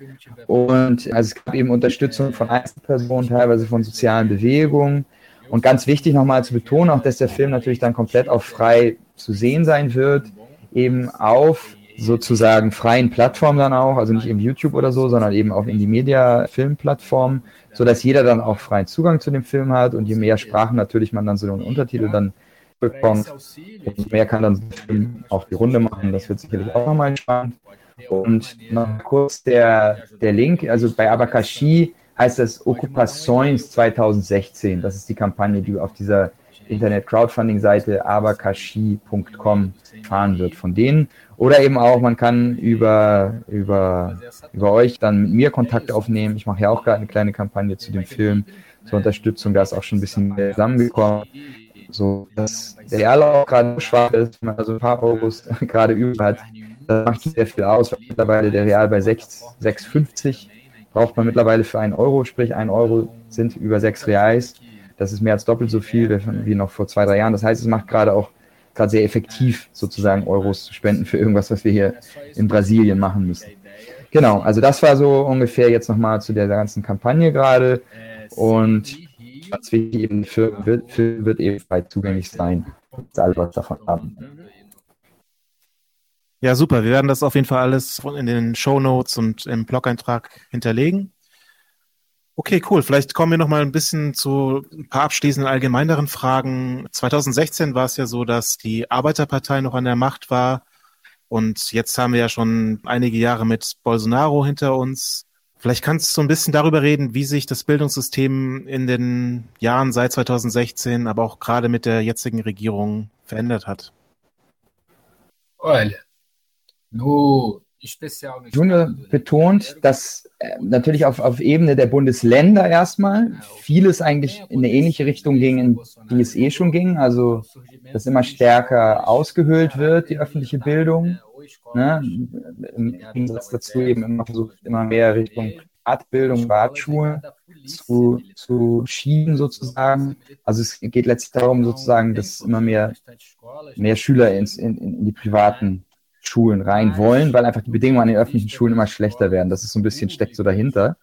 Und also es gab eben Unterstützung von Einzelpersonen, teilweise von sozialen Bewegungen. Und ganz wichtig nochmal zu betonen, auch dass der Film natürlich dann komplett auch frei zu sehen sein wird, eben auf sozusagen freien Plattformen dann auch, also nicht im YouTube oder so, sondern eben auf Indie Media Filmplattformen, so dass jeder dann auch freien Zugang zu dem Film hat und je mehr Sprachen natürlich man dann so einen Untertitel dann bekommt, umso mehr kann dann der Film auch die Runde machen. Das wird sicherlich auch nochmal spannend. Und noch kurz der, der Link, also bei Abakashi heißt das Occupações 2016. Das ist die Kampagne, die auf dieser Internet-Crowdfunding-Seite abakashi.com fahren wird von denen. Oder eben auch, man kann über, über, über euch dann mit mir Kontakt aufnehmen. Ich mache ja auch gerade eine kleine Kampagne zu dem Film zur Unterstützung. Da ist auch schon ein bisschen mehr zusammengekommen. So, dass der Real auch gerade schwach ist, wenn man also ein paar Euros gerade über hat. Das macht sehr viel aus. Mittlerweile der Real bei 6,50 braucht man mittlerweile für einen Euro, sprich ein Euro sind über sechs Reais. Das ist mehr als doppelt so viel wie noch vor zwei, drei Jahren. Das heißt, es macht gerade auch gerade sehr effektiv, sozusagen Euros zu spenden für irgendwas, was wir hier in Brasilien machen müssen. Genau, also das war so ungefähr jetzt nochmal zu der ganzen Kampagne gerade. Und ganz wichtig, eben für, wird, für, wird eben frei zugänglich sein, dass alle was davon haben. Ja, super. Wir werden das auf jeden Fall alles in den Show Notes und im Blog-Eintrag hinterlegen. Okay, cool. Vielleicht kommen wir noch mal ein bisschen zu ein paar abschließenden allgemeineren Fragen. 2016 war es ja so, dass die Arbeiterpartei noch an der Macht war. Und jetzt haben wir ja schon einige Jahre mit Bolsonaro hinter uns. Vielleicht kannst du ein bisschen darüber reden, wie sich das Bildungssystem in den Jahren seit 2016, aber auch gerade mit der jetzigen Regierung verändert hat. Olha, no, Junior betont, dass äh, natürlich auf, auf Ebene der Bundesländer erstmal vieles eigentlich in eine ähnliche Richtung ging, in die es eh schon ging. Also, dass immer stärker ausgehöhlt wird, die öffentliche Bildung. Ne? Im Gegensatz dazu eben immer versucht, immer mehr Richtung Privatbildung, Privatschulen zu, zu schieben sozusagen. Also es geht letztlich darum sozusagen, dass immer mehr, mehr Schüler ins, in, in die privaten Schulen rein wollen, weil einfach die Bedingungen an den öffentlichen Schulen immer schlechter werden. Das ist so ein bisschen, steckt so dahinter.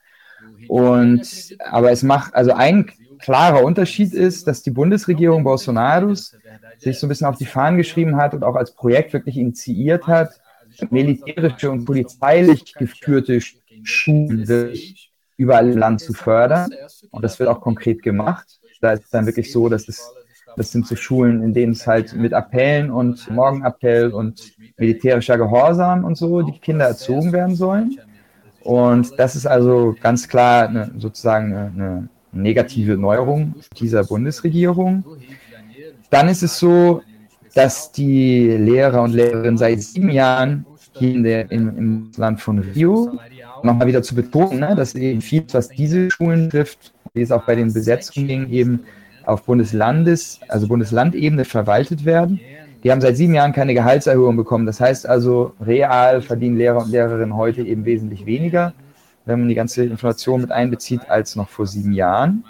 Und, aber es macht, also ein klarer Unterschied ist, dass die Bundesregierung Bolsonaros sich so ein bisschen auf die Fahnen geschrieben hat und auch als Projekt wirklich initiiert hat, militärische und polizeilich geführte Schulen überall im Land zu fördern. Und das wird auch konkret gemacht. Da ist es dann wirklich so, dass es, das sind so Schulen, in denen es halt mit Appellen und Morgenappell und militärischer Gehorsam und so die Kinder erzogen werden sollen. Und das ist also ganz klar eine, sozusagen eine, eine negative Neuerung dieser Bundesregierung. Dann ist es so, dass die Lehrer und Lehrerinnen seit sieben Jahren hier in der, im, im Land von Rio nochmal wieder zu betonen, ne, dass eben viel, was diese Schulen trifft, wie es auch bei den Besetzungen eben auf Bundeslandes, also Bundeslandebene verwaltet werden. Die haben seit sieben Jahren keine Gehaltserhöhung bekommen. Das heißt also, real verdienen Lehrer und Lehrerinnen heute eben wesentlich weniger, wenn man die ganze Inflation mit einbezieht, als noch vor sieben Jahren.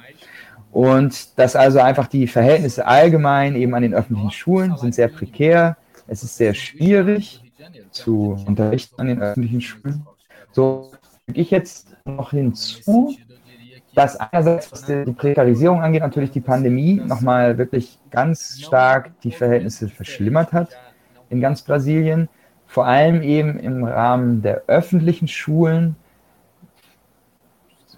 Und dass also einfach die Verhältnisse allgemein eben an den öffentlichen Schulen sind sehr prekär. Es ist sehr schwierig zu unterrichten an den öffentlichen Schulen. So füge ich jetzt noch hinzu, dass einerseits, was die Prekarisierung angeht, natürlich die Pandemie nochmal wirklich ganz stark die Verhältnisse verschlimmert hat in ganz Brasilien. Vor allem eben im Rahmen der öffentlichen Schulen.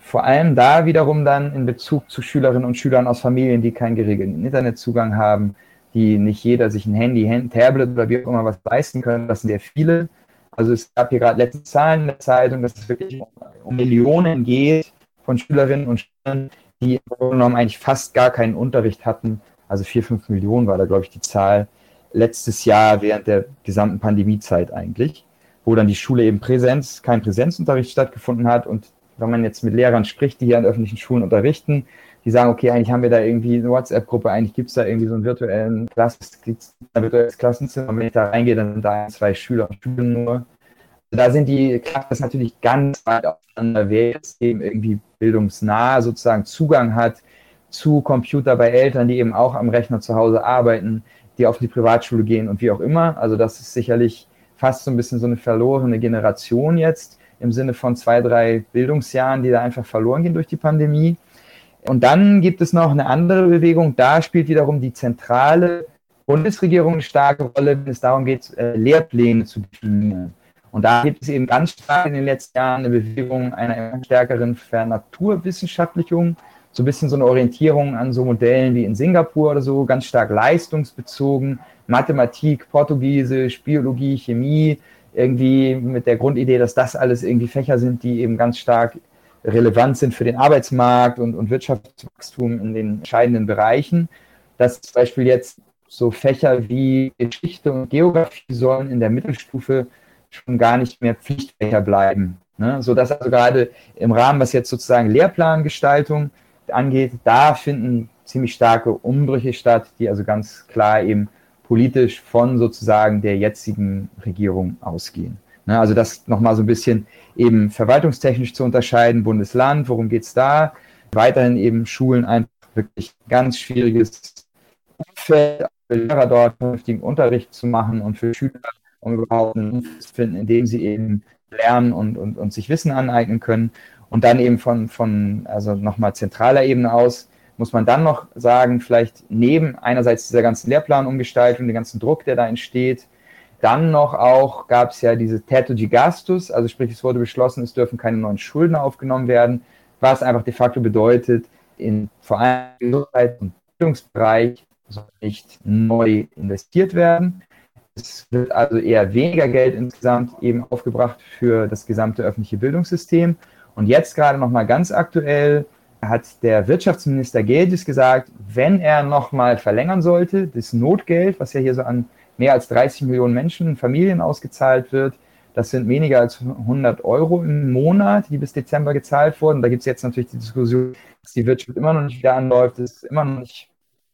Vor allem da wiederum dann in Bezug zu Schülerinnen und Schülern aus Familien, die keinen geregelten Internetzugang haben, die nicht jeder sich ein Handy, ein Tablet oder wie auch immer was leisten können. Das sind sehr viele. Also es gab hier gerade letzte Zahlen in der Zeitung, dass es wirklich um Millionen geht, von Schülerinnen und Schülern, die im Grunde genommen eigentlich fast gar keinen Unterricht hatten. Also vier, fünf Millionen war da, glaube ich, die Zahl letztes Jahr während der gesamten Pandemiezeit eigentlich, wo dann die Schule eben Präsenz, kein Präsenzunterricht stattgefunden hat. Und wenn man jetzt mit Lehrern spricht, die hier an öffentlichen Schulen unterrichten, die sagen, okay, eigentlich haben wir da irgendwie eine WhatsApp-Gruppe, eigentlich gibt es da irgendwie so einen virtuellen Klassenzimmer, ein virtuelles Klassenzimmer. Wenn ich da reingehe, dann sind da ein, zwei Schüler und Schüler nur da sind die Klassen natürlich ganz weit auseinander, wer jetzt eben irgendwie bildungsnah sozusagen Zugang hat zu Computer bei Eltern, die eben auch am Rechner zu Hause arbeiten, die auf die Privatschule gehen und wie auch immer. Also das ist sicherlich fast so ein bisschen so eine verlorene Generation jetzt im Sinne von zwei, drei Bildungsjahren, die da einfach verloren gehen durch die Pandemie. Und dann gibt es noch eine andere Bewegung, da spielt wiederum die zentrale Bundesregierung eine starke Rolle, wenn es darum geht, äh, Lehrpläne zu definieren. Und da gibt es eben ganz stark in den letzten Jahren eine Bewegung einer stärkeren Vernaturwissenschaftlichung, so ein bisschen so eine Orientierung an so Modellen wie in Singapur oder so, ganz stark leistungsbezogen, Mathematik, Portugiesisch, Biologie, Chemie, irgendwie mit der Grundidee, dass das alles irgendwie Fächer sind, die eben ganz stark relevant sind für den Arbeitsmarkt und, und Wirtschaftswachstum in den entscheidenden Bereichen. Dass zum Beispiel jetzt so Fächer wie Geschichte und Geografie sollen in der Mittelstufe schon gar nicht mehr Pflichtfächer bleiben. Ne? Sodass also gerade im Rahmen, was jetzt sozusagen Lehrplangestaltung angeht, da finden ziemlich starke Umbrüche statt, die also ganz klar eben politisch von sozusagen der jetzigen Regierung ausgehen. Ne? Also das nochmal so ein bisschen eben verwaltungstechnisch zu unterscheiden, Bundesland, worum geht es da? Weiterhin eben Schulen einfach wirklich ganz schwieriges Umfeld, für Lehrer dort vernünftigen Unterricht zu machen und für Schüler um überhaupt einen zu finden, in dem sie eben lernen und, und, und sich Wissen aneignen können. Und dann eben von, von also nochmal zentraler Ebene aus, muss man dann noch sagen, vielleicht neben einerseits dieser ganzen Lehrplanumgestaltung, dem ganzen Druck, der da entsteht, dann noch auch gab es ja diese Teto de Gastus, also sprich, es wurde beschlossen, es dürfen keine neuen Schulden aufgenommen werden, was einfach de facto bedeutet, in vor allem Gesundheits- und Bildungsbereich soll nicht neu investiert werden. Es wird also eher weniger Geld insgesamt eben aufgebracht für das gesamte öffentliche Bildungssystem. Und jetzt gerade nochmal ganz aktuell hat der Wirtschaftsminister Geldes gesagt, wenn er nochmal verlängern sollte, das Notgeld, was ja hier so an mehr als 30 Millionen Menschen, Familien ausgezahlt wird, Das sind weniger als 100 Euro im Monat, die bis Dezember gezahlt wurden. Da gibt es jetzt natürlich die Diskussion, dass die Wirtschaft immer noch nicht wieder anläuft, dass immer noch nicht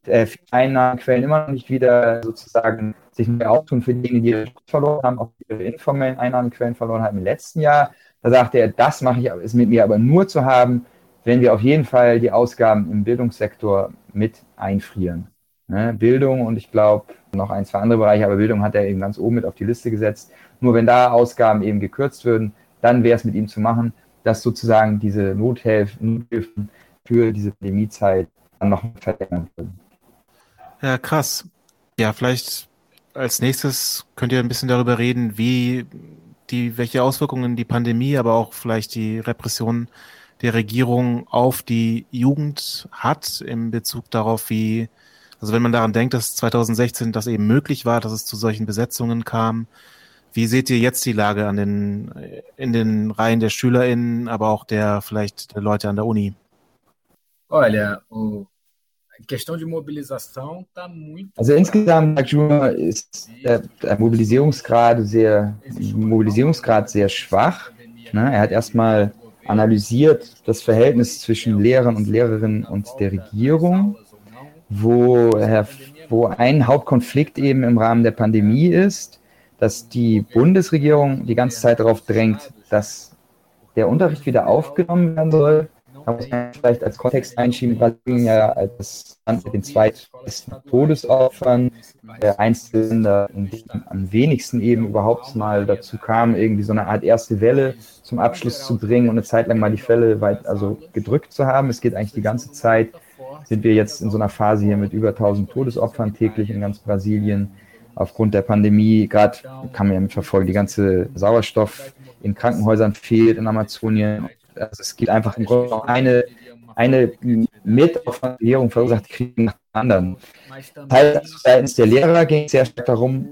äh, Einnahmenquellen immer noch nicht wieder sozusagen sich neu auftun für diejenigen, die ihre verloren haben, auch ihre informellen Einnahmenquellen verloren haben im letzten Jahr. Da sagte er, das mache ich, ist mit mir aber nur zu haben, wenn wir auf jeden Fall die Ausgaben im Bildungssektor mit einfrieren. Ne? Bildung und ich glaube noch ein, zwei andere Bereiche, aber Bildung hat er eben ganz oben mit auf die Liste gesetzt. Nur wenn da Ausgaben eben gekürzt würden, dann wäre es mit ihm zu machen, dass sozusagen diese Nothilfen für diese Pandemiezeit dann noch verlängern würden. Ja, krass. Ja, vielleicht als nächstes könnt ihr ein bisschen darüber reden, wie die, welche Auswirkungen die Pandemie, aber auch vielleicht die Repression der Regierung auf die Jugend hat in Bezug darauf, wie, also wenn man daran denkt, dass 2016 das eben möglich war, dass es zu solchen Besetzungen kam, wie seht ihr jetzt die Lage an den, in den Reihen der SchülerInnen, aber auch der vielleicht der Leute an der Uni? Olha, o, questão de mobilização está muito. Also insgesamt, sagt Juma, ist der, der Mobilisierungsgrad sehr, Mobilisierungsgrad sehr schwach. Ne? Er hat erstmal analysiert das Verhältnis zwischen Lehrern und Lehrerinnen und der Regierung, wo, wo ein Hauptkonflikt eben im Rahmen der Pandemie ist, dass die Bundesregierung die ganze Zeit darauf drängt, dass der Unterricht wieder aufgenommen werden soll. Da muss man vielleicht als Kontext einschieben, Brasilien ja als Land mit den zweitbesten Todesopfern, der Einzelne, in dem am wenigsten eben überhaupt mal dazu kam, irgendwie so eine Art erste Welle zum Abschluss zu bringen und eine Zeit lang mal die Fälle weit, also gedrückt zu haben. Es geht eigentlich die ganze Zeit, sind wir jetzt in so einer Phase hier mit über 1000 Todesopfern täglich in ganz Brasilien aufgrund der Pandemie, gerade kann man ja mitverfolgen, die ganze Sauerstoff in Krankenhäusern fehlt in Amazonien. Also es geht einfach im Grunde noch eine, eine Metaufwandierung verursacht Krieg nach dem anderen. Seitens der Lehrer ging es sehr stark darum,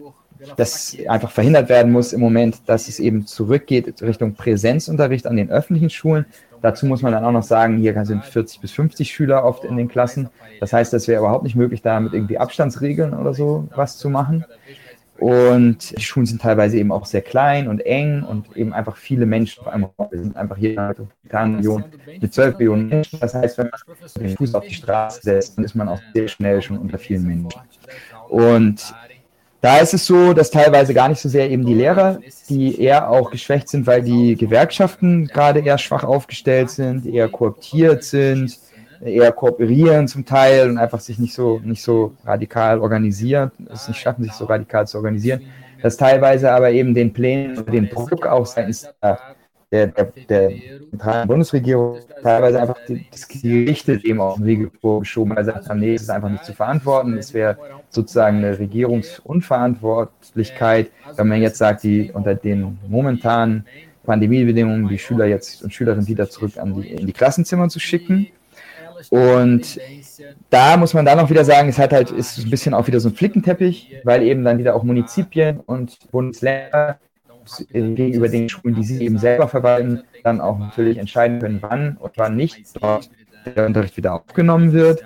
dass einfach verhindert werden muss im Moment, dass es eben zurückgeht Richtung Präsenzunterricht an den öffentlichen Schulen. Dazu muss man dann auch noch sagen, hier sind 40 bis 50 Schüler oft in den Klassen. Das heißt, es wäre überhaupt nicht möglich, da mit irgendwie Abstandsregeln oder so was zu machen. Und die Schulen sind teilweise eben auch sehr klein und eng und eben einfach viele Menschen auf einmal. Wir sind einfach hier in mit 12 Millionen Menschen. Das heißt, wenn man den Fuß auf die Straße setzt, dann ist man auch sehr schnell schon unter vielen Menschen. Und da ist es so, dass teilweise gar nicht so sehr eben die Lehrer, die eher auch geschwächt sind, weil die Gewerkschaften gerade eher schwach aufgestellt sind, eher kooptiert sind, eher kooperieren zum Teil und einfach sich nicht so, nicht so radikal organisieren, es nicht schaffen, sich so radikal zu organisieren, dass teilweise aber eben den Plänen, den Druck auch seitens der der, der, der Bundesregierung teilweise einfach die, das Gerichte dem auf den Riegel vorgeschoben, weil sie haben, nee, es ist einfach nicht zu verantworten. Es wäre sozusagen eine Regierungsunverantwortlichkeit, wenn man jetzt sagt, die unter den momentanen Pandemiebedingungen die Schüler jetzt und Schülerinnen wieder zurück die, in die Klassenzimmer zu schicken. Und da muss man dann auch wieder sagen, es hat halt, ist ein bisschen auch wieder so ein Flickenteppich, weil eben dann wieder auch Munizipien und Bundesländer gegenüber den Schulen, die sie eben selber verwalten, dann auch natürlich entscheiden können, wann und wann nicht dort der Unterricht wieder aufgenommen wird.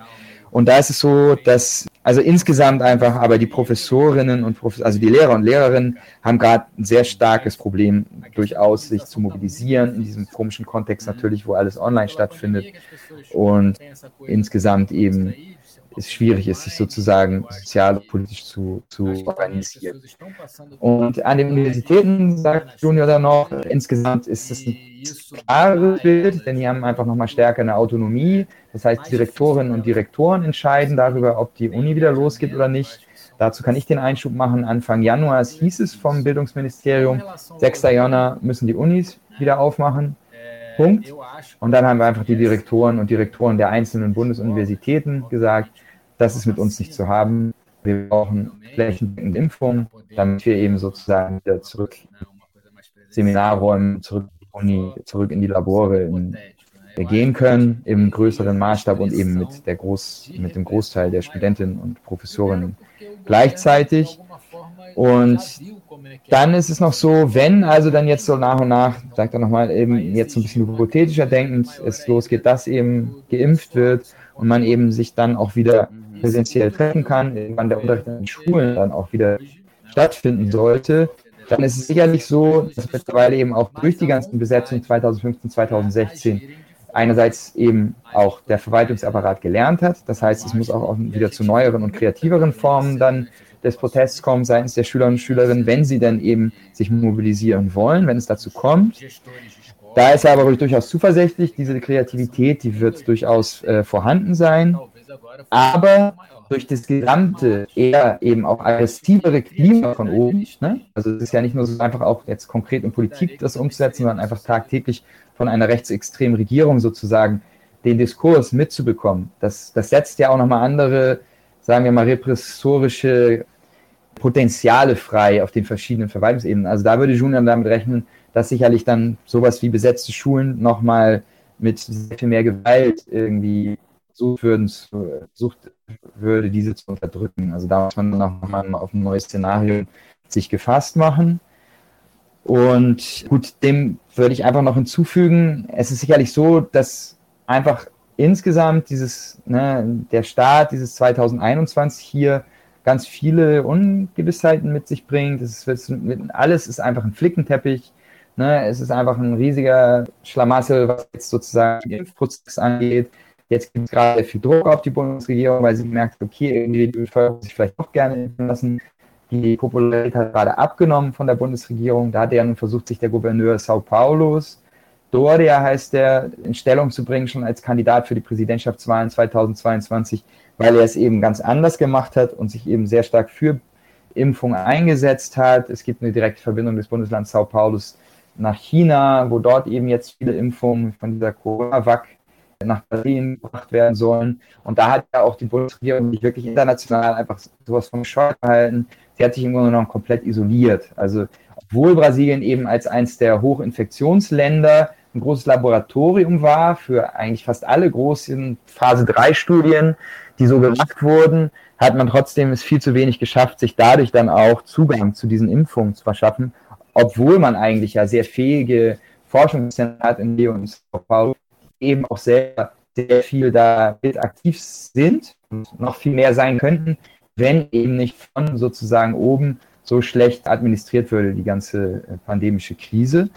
Und da ist es so, dass also insgesamt einfach, aber die Professorinnen und Profes also die Lehrer und Lehrerinnen haben gerade ein sehr starkes Problem, durchaus sich zu mobilisieren in diesem komischen Kontext natürlich, wo alles online stattfindet und insgesamt eben es schwierig ist, sich sozusagen sozial und politisch zu, zu organisieren. Und an den Universitäten, sagt Junior dann noch, insgesamt ist es ein klares Bild, denn die haben einfach nochmal stärker eine Autonomie. Das heißt, Direktorinnen und Direktoren entscheiden darüber, ob die Uni wieder losgeht oder nicht. Dazu kann ich den Einschub machen. Anfang Januar hieß es vom Bildungsministerium, 6. Januar müssen die Unis wieder aufmachen. Punkt. Und dann haben wir einfach die Direktoren und Direktoren der einzelnen Bundesuniversitäten gesagt, das ist mit uns nicht zu haben. Wir brauchen flächendeckende Impfungen, damit wir eben sozusagen wieder zurück Seminarräumen, zurück in die Uni, zurück in die Labore in, gehen können im größeren Maßstab und eben mit, der Groß, mit dem Großteil der Studentinnen und Professorinnen gleichzeitig. Und dann ist es noch so, wenn also dann jetzt so nach und nach, sagt er nochmal, eben jetzt ein bisschen hypothetischer denkend, es losgeht, dass eben geimpft wird und man eben sich dann auch wieder präsentiell treffen kann, wann der Unterricht in den Schulen dann auch wieder stattfinden sollte, dann ist es sicherlich so, dass mittlerweile eben auch durch die ganzen Besetzungen 2015, 2016 einerseits eben auch der Verwaltungsapparat gelernt hat. Das heißt, es muss auch wieder zu neueren und kreativeren Formen dann des Protests kommen seitens der Schüler und Schülerinnen, wenn sie dann eben sich mobilisieren wollen, wenn es dazu kommt. Da ist er aber durchaus zuversichtlich, diese Kreativität, die wird durchaus äh, vorhanden sein. Aber durch das gesamte, eher eben auch aggressivere Klima von oben, ne? also es ist ja nicht nur so einfach auch jetzt konkret in Politik das umzusetzen, sondern einfach tagtäglich von einer rechtsextremen Regierung sozusagen den Diskurs mitzubekommen. Das, das setzt ja auch nochmal andere, sagen wir mal, repressorische Potenziale frei auf den verschiedenen Verwaltungsebenen. Also da würde Julian damit rechnen, dass sicherlich dann sowas wie besetzte Schulen nochmal mit sehr viel mehr Gewalt irgendwie sucht, würden, sucht würde, diese zu unterdrücken. Also da muss man nochmal auf ein neues Szenario sich gefasst machen. Und gut, dem würde ich einfach noch hinzufügen, es ist sicherlich so, dass einfach insgesamt dieses, ne, der Start dieses 2021 hier ganz viele Ungewissheiten mit sich bringt. Es ist, alles ist einfach ein Flickenteppich. Ne? Es ist einfach ein riesiger Schlamassel, was jetzt sozusagen den Impfprozess angeht. Jetzt gibt es gerade viel Druck auf die Bundesregierung, weil sie merkt, okay, irgendwie die Bevölkerung sich vielleicht doch gerne impfen lassen. Die Popularität hat gerade abgenommen von der Bundesregierung. Da hat ja nun versucht, sich der Gouverneur Sao Paulos, Doria heißt der, in Stellung zu bringen, schon als Kandidat für die Präsidentschaftswahlen 2022, weil er es eben ganz anders gemacht hat und sich eben sehr stark für Impfung eingesetzt hat. Es gibt eine direkte Verbindung des Bundeslands Sao Paulos nach China, wo dort eben jetzt viele Impfungen von dieser Coronavac nach Berlin gebracht werden sollen. Und da hat ja auch die Bundesregierung sich wirklich international einfach sowas von Schock gehalten. Sie hat sich im Grunde genommen komplett isoliert. Also obwohl Brasilien eben als eines der Hochinfektionsländer ein großes Laboratorium war für eigentlich fast alle großen Phase-3-Studien, die so gemacht wurden, hat man trotzdem es viel zu wenig geschafft, sich dadurch dann auch Zugang zu diesen Impfungen zu verschaffen, obwohl man eigentlich ja sehr fähige Forschungszentren hat in Leo und Sao Paulo, eben auch sehr, sehr viel da mit aktiv sind und noch viel mehr sein könnten, wenn eben nicht von sozusagen oben so schlecht administriert würde, die ganze äh, pandemische Krise.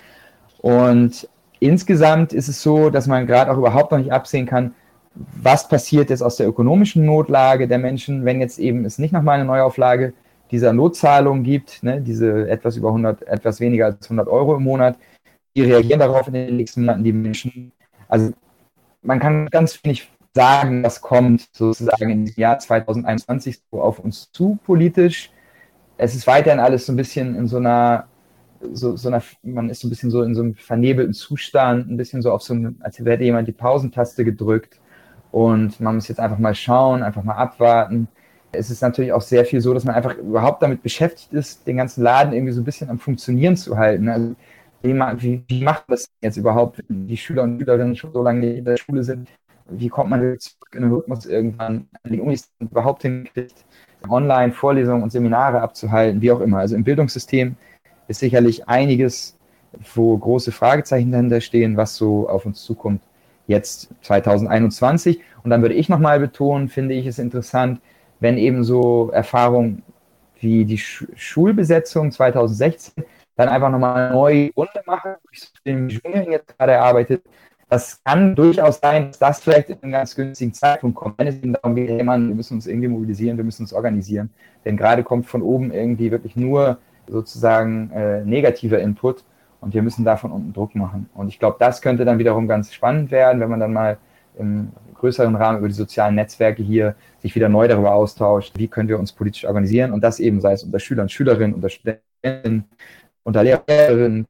Und insgesamt ist es so, dass man gerade auch überhaupt noch nicht absehen kann, was passiert jetzt aus der ökonomischen Notlage der Menschen, wenn jetzt eben es nicht nochmal eine Neuauflage dieser Notzahlung gibt, ne, diese etwas über 100, etwas weniger als 100 Euro im Monat. Die reagieren darauf in den nächsten Monaten, die Menschen. Also man kann ganz wenig sagen, was kommt sozusagen im Jahr 2021 so auf uns zu politisch. Es ist weiterhin alles so ein bisschen in so einer, so, so einer, man ist so ein bisschen so in so einem vernebelten Zustand, ein bisschen so auf so einem, als hätte jemand die Pausentaste gedrückt. Und man muss jetzt einfach mal schauen, einfach mal abwarten. Es ist natürlich auch sehr viel so, dass man einfach überhaupt damit beschäftigt ist, den ganzen Laden irgendwie so ein bisschen am Funktionieren zu halten. Also wie, wie, wie macht man das jetzt überhaupt, wenn die Schüler und Schülerinnen schon so lange in der Schule sind? Wie kommt man zurück in den Rhythmus irgendwann, an die Unis überhaupt hinkriegt, online Vorlesungen und Seminare abzuhalten, wie auch immer. Also im Bildungssystem ist sicherlich einiges, wo große Fragezeichen dahinter stehen, was so auf uns zukommt jetzt 2021. Und dann würde ich nochmal betonen, finde ich es interessant, wenn eben so Erfahrungen wie die Schulbesetzung 2016 dann einfach nochmal eine neue Runde machen, den Junior jetzt gerade erarbeitet. Das kann durchaus sein, dass das vielleicht in einem ganz günstigen Zeitpunkt kommt. Wenn es eben darum geht, hey Mann, wir müssen uns irgendwie mobilisieren, wir müssen uns organisieren. Denn gerade kommt von oben irgendwie wirklich nur sozusagen äh, negativer Input und wir müssen davon unten Druck machen. Und ich glaube, das könnte dann wiederum ganz spannend werden, wenn man dann mal im größeren Rahmen über die sozialen Netzwerke hier sich wieder neu darüber austauscht, wie können wir uns politisch organisieren und das eben sei es unter Schülern, Schülerinnen, unter Studenten, unter Lehrerinnen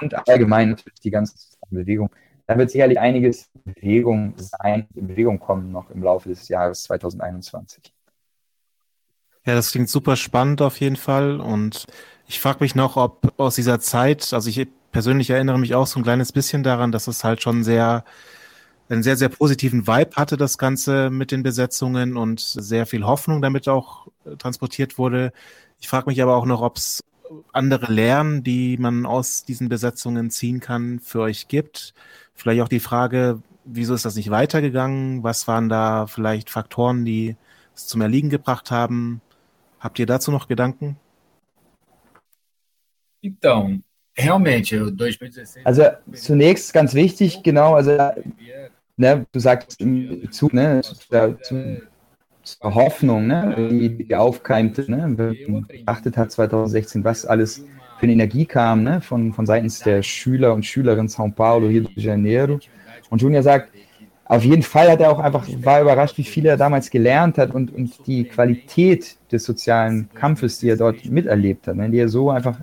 und allgemein natürlich die ganze Bewegung. Da wird sicherlich einiges in Bewegung sein, in Bewegung kommen noch im Laufe des Jahres 2021. Ja, das klingt super spannend auf jeden Fall und ich frage mich noch, ob aus dieser Zeit, also ich persönlich erinnere mich auch so ein kleines bisschen daran, dass es halt schon sehr, einen sehr, sehr positiven Vibe hatte, das Ganze mit den Besetzungen und sehr viel Hoffnung damit auch äh, transportiert wurde. Ich frage mich aber auch noch, ob es andere Lehren, die man aus diesen Besetzungen ziehen kann, für euch gibt. Vielleicht auch die Frage, wieso ist das nicht weitergegangen? Was waren da vielleicht Faktoren, die es zum Erliegen gebracht haben? Habt ihr dazu noch Gedanken? Então, realmente, 2016. Also zunächst ganz wichtig, genau, also ne, du sagst zu, ne, zu, zu, zur Hoffnung, ne, die, aufkeimte, ne, beachtet hat 2016, was alles für eine Energie kam, ne, von, von seitens der Schüler und Schülerinnen São Paulo, Rio de Janeiro. Und Junior sagt, auf jeden Fall hat er auch einfach, war überrascht, wie viel er damals gelernt hat und, und die Qualität des sozialen Kampfes, die er dort miterlebt hat, ne, die er so einfach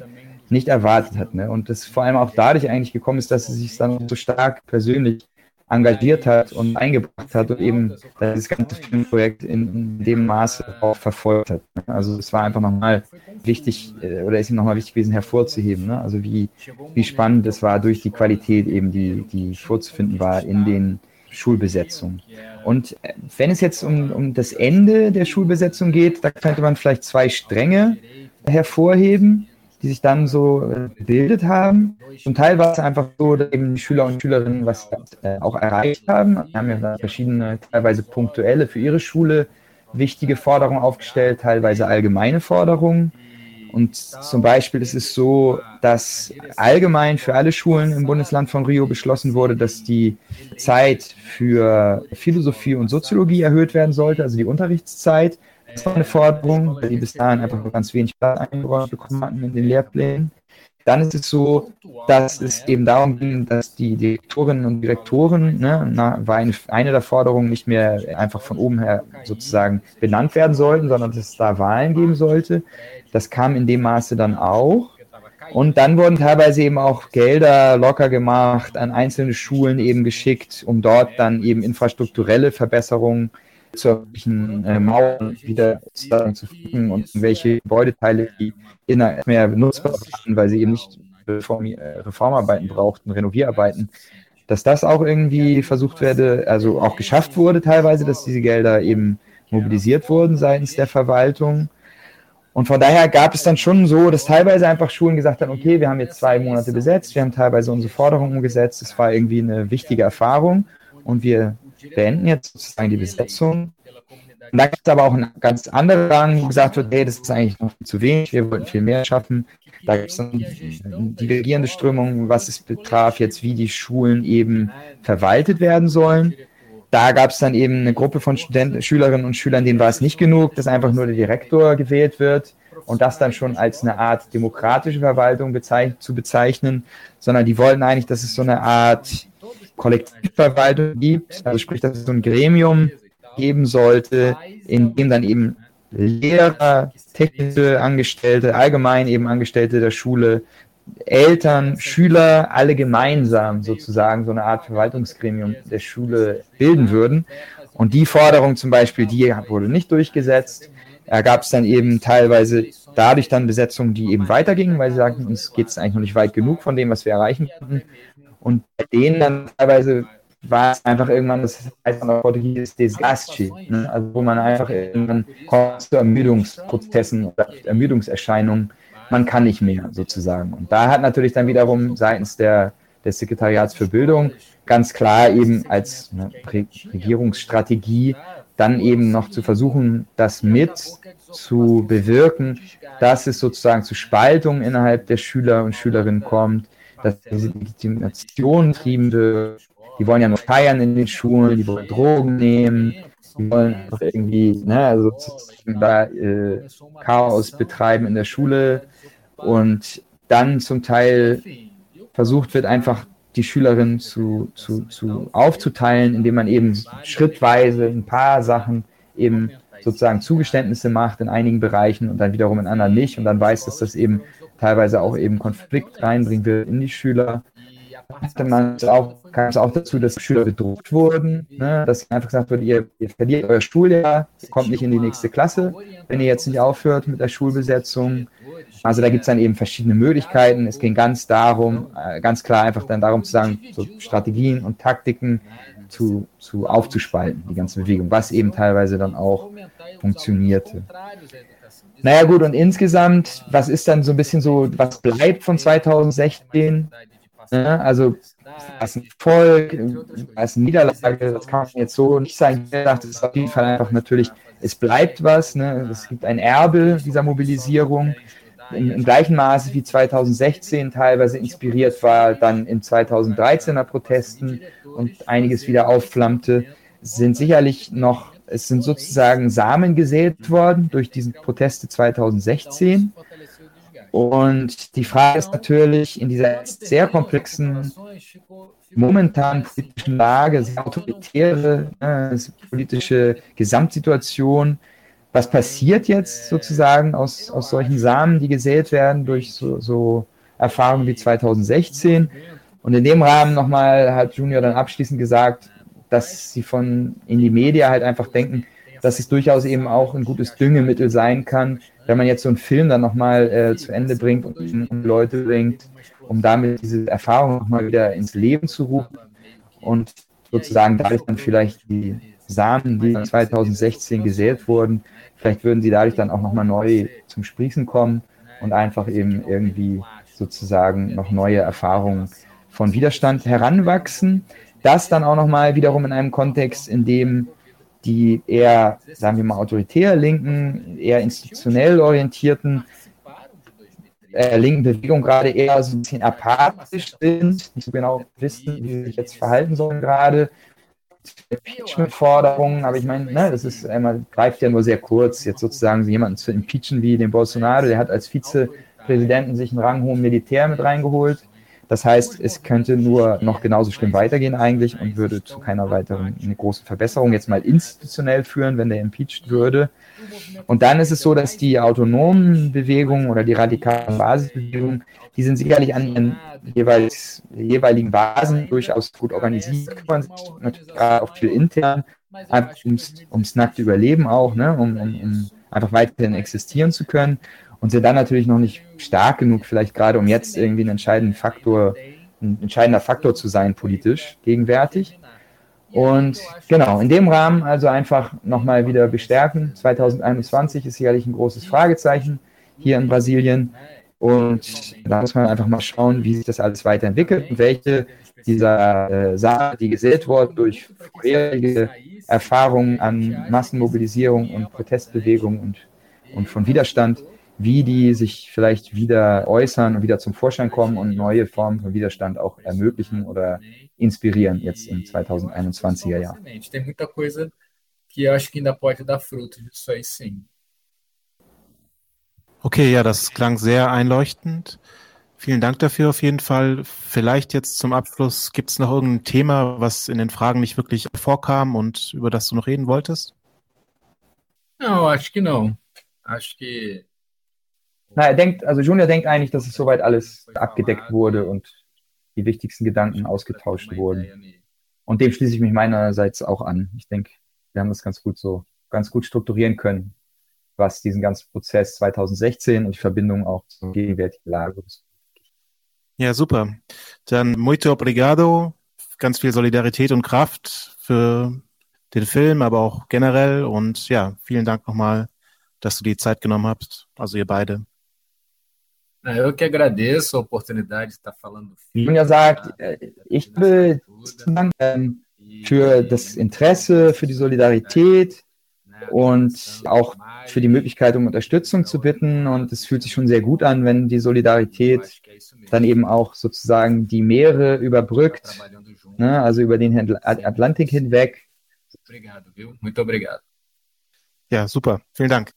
nicht erwartet hat. Ne? Und das vor allem auch dadurch eigentlich gekommen ist, dass er sich dann so stark persönlich engagiert hat und eingebracht hat und eben das ganze Filmprojekt in, dem Maße auch verfolgt hat. Also es war einfach nochmal wichtig, äh, oder ist ihm nochmal wichtig gewesen hervorzuheben, ne? also wie, wie spannend es war durch die Qualität eben, die, die vorzufinden war in den Schulbesetzungen. Und äh, wenn es jetzt um, um das Ende der Schulbesetzung geht, da könnte man vielleicht zwei Stränge hervorheben die sich dann so äh, gebildet haben. Zum Teil war es einfach so, dass eben die Schüler und Schülerinnen was äh, auch erreicht haben. Wir haben ja verschiedene, teilweise punktuelle für ihre Schule wichtige Forderungen aufgestellt, teilweise allgemeine Forderungen. Und zum Beispiel ist es so, dass allgemein für alle Schulen im Bundesland von Rio beschlossen wurde, dass die Zeit für Philosophie und Soziologie erhöht werden sollte, also die Unterrichtszeit. Das war eine Forderung, weil die bis dahin einfach nur ganz wenig Platz eingeräumt bekommen hatten in den Lehrplänen. Dann ist es so, dass es eben darum ging, dass die Direktorinnen und Direktoren, ne, na, war eine, eine der Forderungen, nicht mehr einfach von oben her sozusagen benannt werden sollten, sondern dass es da Wahlen geben sollte. Das kam in dem Maße dann auch. Und dann wurden teilweise eben auch Gelder locker gemacht, an einzelne Schulen eben geschickt, um dort dann eben infrastrukturelle Verbesserungen zu irgendwelchen äh, Mauern wieder zu finden und welche Gebäudeteile die inner mehr benutzbar waren, weil sie eben nicht Reform äh, Reformarbeiten brauchten, Renovierarbeiten, dass das auch irgendwie versucht werde, also auch geschafft wurde teilweise, dass diese Gelder eben mobilisiert wurden seitens der Verwaltung. Und von daher gab es dann schon so, dass teilweise einfach Schulen gesagt haben, okay, wir haben jetzt zwei Monate besetzt, wir haben teilweise unsere Forderungen umgesetzt, es war irgendwie eine wichtige Erfahrung und wir beenden jetzt sozusagen die Besetzung. Und da gibt es aber auch einen ganz anderen Rang, wo gesagt wird, hey, das ist eigentlich noch zu wenig, wir wollten viel mehr schaffen. Da gibt es dann divergierende Strömungen, was es betraf, jetzt wie die Schulen eben verwaltet werden sollen. Da gab es dann eben eine Gruppe von Studenten, Schülerinnen und Schülern, denen war es nicht genug, dass einfach nur der Direktor gewählt wird und das dann schon als eine Art demokratische Verwaltung bezeich zu bezeichnen, sondern die wollten eigentlich, dass es so eine Art Kollektivverwaltung gibt, also sprich, dass es so ein Gremium geben sollte, in dem dann eben Lehrer, technische Angestellte, allgemein eben Angestellte der Schule, Eltern, Schüler, alle gemeinsam sozusagen so eine Art Verwaltungsgremium der Schule bilden würden. Und die Forderung zum Beispiel, die wurde nicht durchgesetzt. Da gab es dann eben teilweise dadurch dann Besetzungen, die eben weitergingen, weil sie sagten, uns geht es eigentlich noch nicht weit genug von dem, was wir erreichen konnten. Und bei denen dann teilweise war es einfach irgendwann, das heißt auf Portugiesisch Desgaste, ne? also wo man einfach irgendwann kommt zu Ermüdungsprozessen oder Ermüdungserscheinungen, man kann nicht mehr sozusagen. Und da hat natürlich dann wiederum seitens der, des Sekretariats für Bildung ganz klar eben als ne, Regierungsstrategie dann eben noch zu versuchen, das mit zu bewirken, dass es sozusagen zu Spaltungen innerhalb der Schüler und Schülerinnen kommt, dass diese Legitimation getrieben wird. Die wollen ja nur feiern in den Schulen, die wollen Drogen nehmen, die wollen einfach irgendwie, ne, also da äh, Chaos betreiben in der Schule. Und dann zum Teil versucht wird, einfach die Schülerinnen zu, zu, zu aufzuteilen, indem man eben schrittweise ein paar Sachen eben sozusagen Zugeständnisse macht in einigen Bereichen und dann wiederum in anderen nicht. Und dann weiß, dass das eben teilweise auch eben Konflikt reinbringen wird in die Schüler. Dann auch, kam es auch dazu, dass Schüler bedroht wurden, ne? dass einfach gesagt wurde, ihr, ihr verliert euer Schuljahr, ihr kommt nicht in die nächste Klasse, wenn ihr jetzt nicht aufhört mit der Schulbesetzung. Also da gibt es dann eben verschiedene Möglichkeiten. Es ging ganz darum, äh, ganz klar einfach dann darum zu sagen, so Strategien und Taktiken zu, zu aufzuspalten, die ganze Bewegung, was eben teilweise dann auch funktionierte. Naja gut, und insgesamt, was ist dann so ein bisschen so, was bleibt von 2016? Ja, also was ein Erfolg, was eine Niederlage, das kann man jetzt so nicht sagen. Ich dachte, es ist auf jeden Fall einfach natürlich, es bleibt was, ne? es gibt ein Erbe dieser Mobilisierung. im, im, gleichen Maße wie 2016 teilweise inspiriert war, dann in 2013er Protesten und einiges wieder aufflammte, sind sicherlich noch, es sind sozusagen Samen gesät worden durch diese Proteste 2016. Und die Frage ist natürlich in dieser sehr komplexen, momentan politischen Lage, sehr autoritäre äh, politische Gesamtsituation, was passiert jetzt sozusagen aus, aus solchen Samen, die gesät werden durch so, so Erfahrungen wie 2016? Und in dem Rahmen nochmal hat Junior dann abschließend gesagt, dass sie von in die Media halt einfach denken, dass es durchaus eben auch ein gutes Düngemittel sein kann, wenn man jetzt so einen Film dann nochmal äh, zu Ende bringt und, und Leute bringt, um damit diese Erfahrung nochmal wieder ins Leben zu rufen und sozusagen dadurch dann vielleicht die Samen, die 2016 gesät wurden, vielleicht würden sie dadurch dann auch nochmal neu zum Sprießen kommen und einfach eben irgendwie sozusagen noch neue Erfahrungen von Widerstand heranwachsen. Das dann auch nochmal wiederum in einem Kontext, in dem die eher, sagen wir mal, autoritär linken, eher institutionell orientierten äh, linken Bewegung gerade eher so ein bisschen apathisch sind, nicht so genau wissen, wie sie sich jetzt verhalten sollen gerade. Impeachment-Forderungen, aber ich meine, ne, das ist einmal, greift ja nur sehr kurz, jetzt sozusagen jemanden zu impeachen wie den Bolsonaro, der hat als Vizepräsidenten sich einen ranghohen Militär mit reingeholt. Das heißt, es könnte nur noch genauso schlimm weitergehen eigentlich und würde zu keiner weiteren großen Verbesserung jetzt mal institutionell führen, wenn der impeached würde. Und dann ist es so, dass die autonomen Bewegungen oder die radikalen Basisbewegungen, die sind sicherlich an ihren jeweils, jeweiligen Basen durchaus gut organisiert, kümmern sich natürlich gerade auch viel intern, ums, ums nackte Überleben auch, ne, um, um, um einfach weiterhin existieren zu können und sind dann natürlich noch nicht stark genug, vielleicht gerade um jetzt irgendwie einen entscheidenden Faktor, ein entscheidender Faktor zu sein politisch gegenwärtig. Und genau, in dem Rahmen also einfach nochmal wieder bestärken. 2021 ist sicherlich ein großes Fragezeichen hier in Brasilien. Und da muss man einfach mal schauen, wie sich das alles weiterentwickelt und welche dieser äh, Sachen, die gesät wurden durch vorherige Erfahrungen an Massenmobilisierung und Protestbewegung und, und von Widerstand, wie die sich vielleicht wieder äußern und wieder zum Vorschein kommen und neue Formen von Widerstand auch ermöglichen oder inspirieren jetzt im 2021er Jahr. Tem muita coisa que acho que ainda pode dar frutos disso aí sim. Okay, ja, das klang sehr einleuchtend. Vielen Dank dafür auf jeden Fall. Vielleicht jetzt zum Abschluss, gibt es noch irgendein Thema, was in den Fragen nicht wirklich vorkam und über das du noch reden wolltest? Não, acho que não. Acho que na, er denkt, also Junior denkt eigentlich, dass es soweit alles abgedeckt wurde und die wichtigsten Gedanken ausgetauscht wurden. Und dem schließe ich mich meinerseits auch an. Ich denke, wir haben das ganz gut so, ganz gut strukturieren können, was diesen ganzen Prozess 2016 und die Verbindung auch zur gegenwärtigen Lage ist. Ja, super. Dann muito obrigado. Ganz viel Solidarität und Kraft für den Film, aber auch generell. Und ja, vielen Dank nochmal, dass du die Zeit genommen hast. Also ihr beide. Eu que agradeço a oportunidade de estar falando. Julia sagt, ich will danken für das Interesse, für die Solidarität und auch für die Möglichkeit, um Unterstützung zu bitten. Und es fühlt sich schon sehr gut an, wenn die Solidarität dann eben auch sozusagen die Meere überbrückt, ne, also über den Atlantik hinweg. Ja, super. Vielen Dank.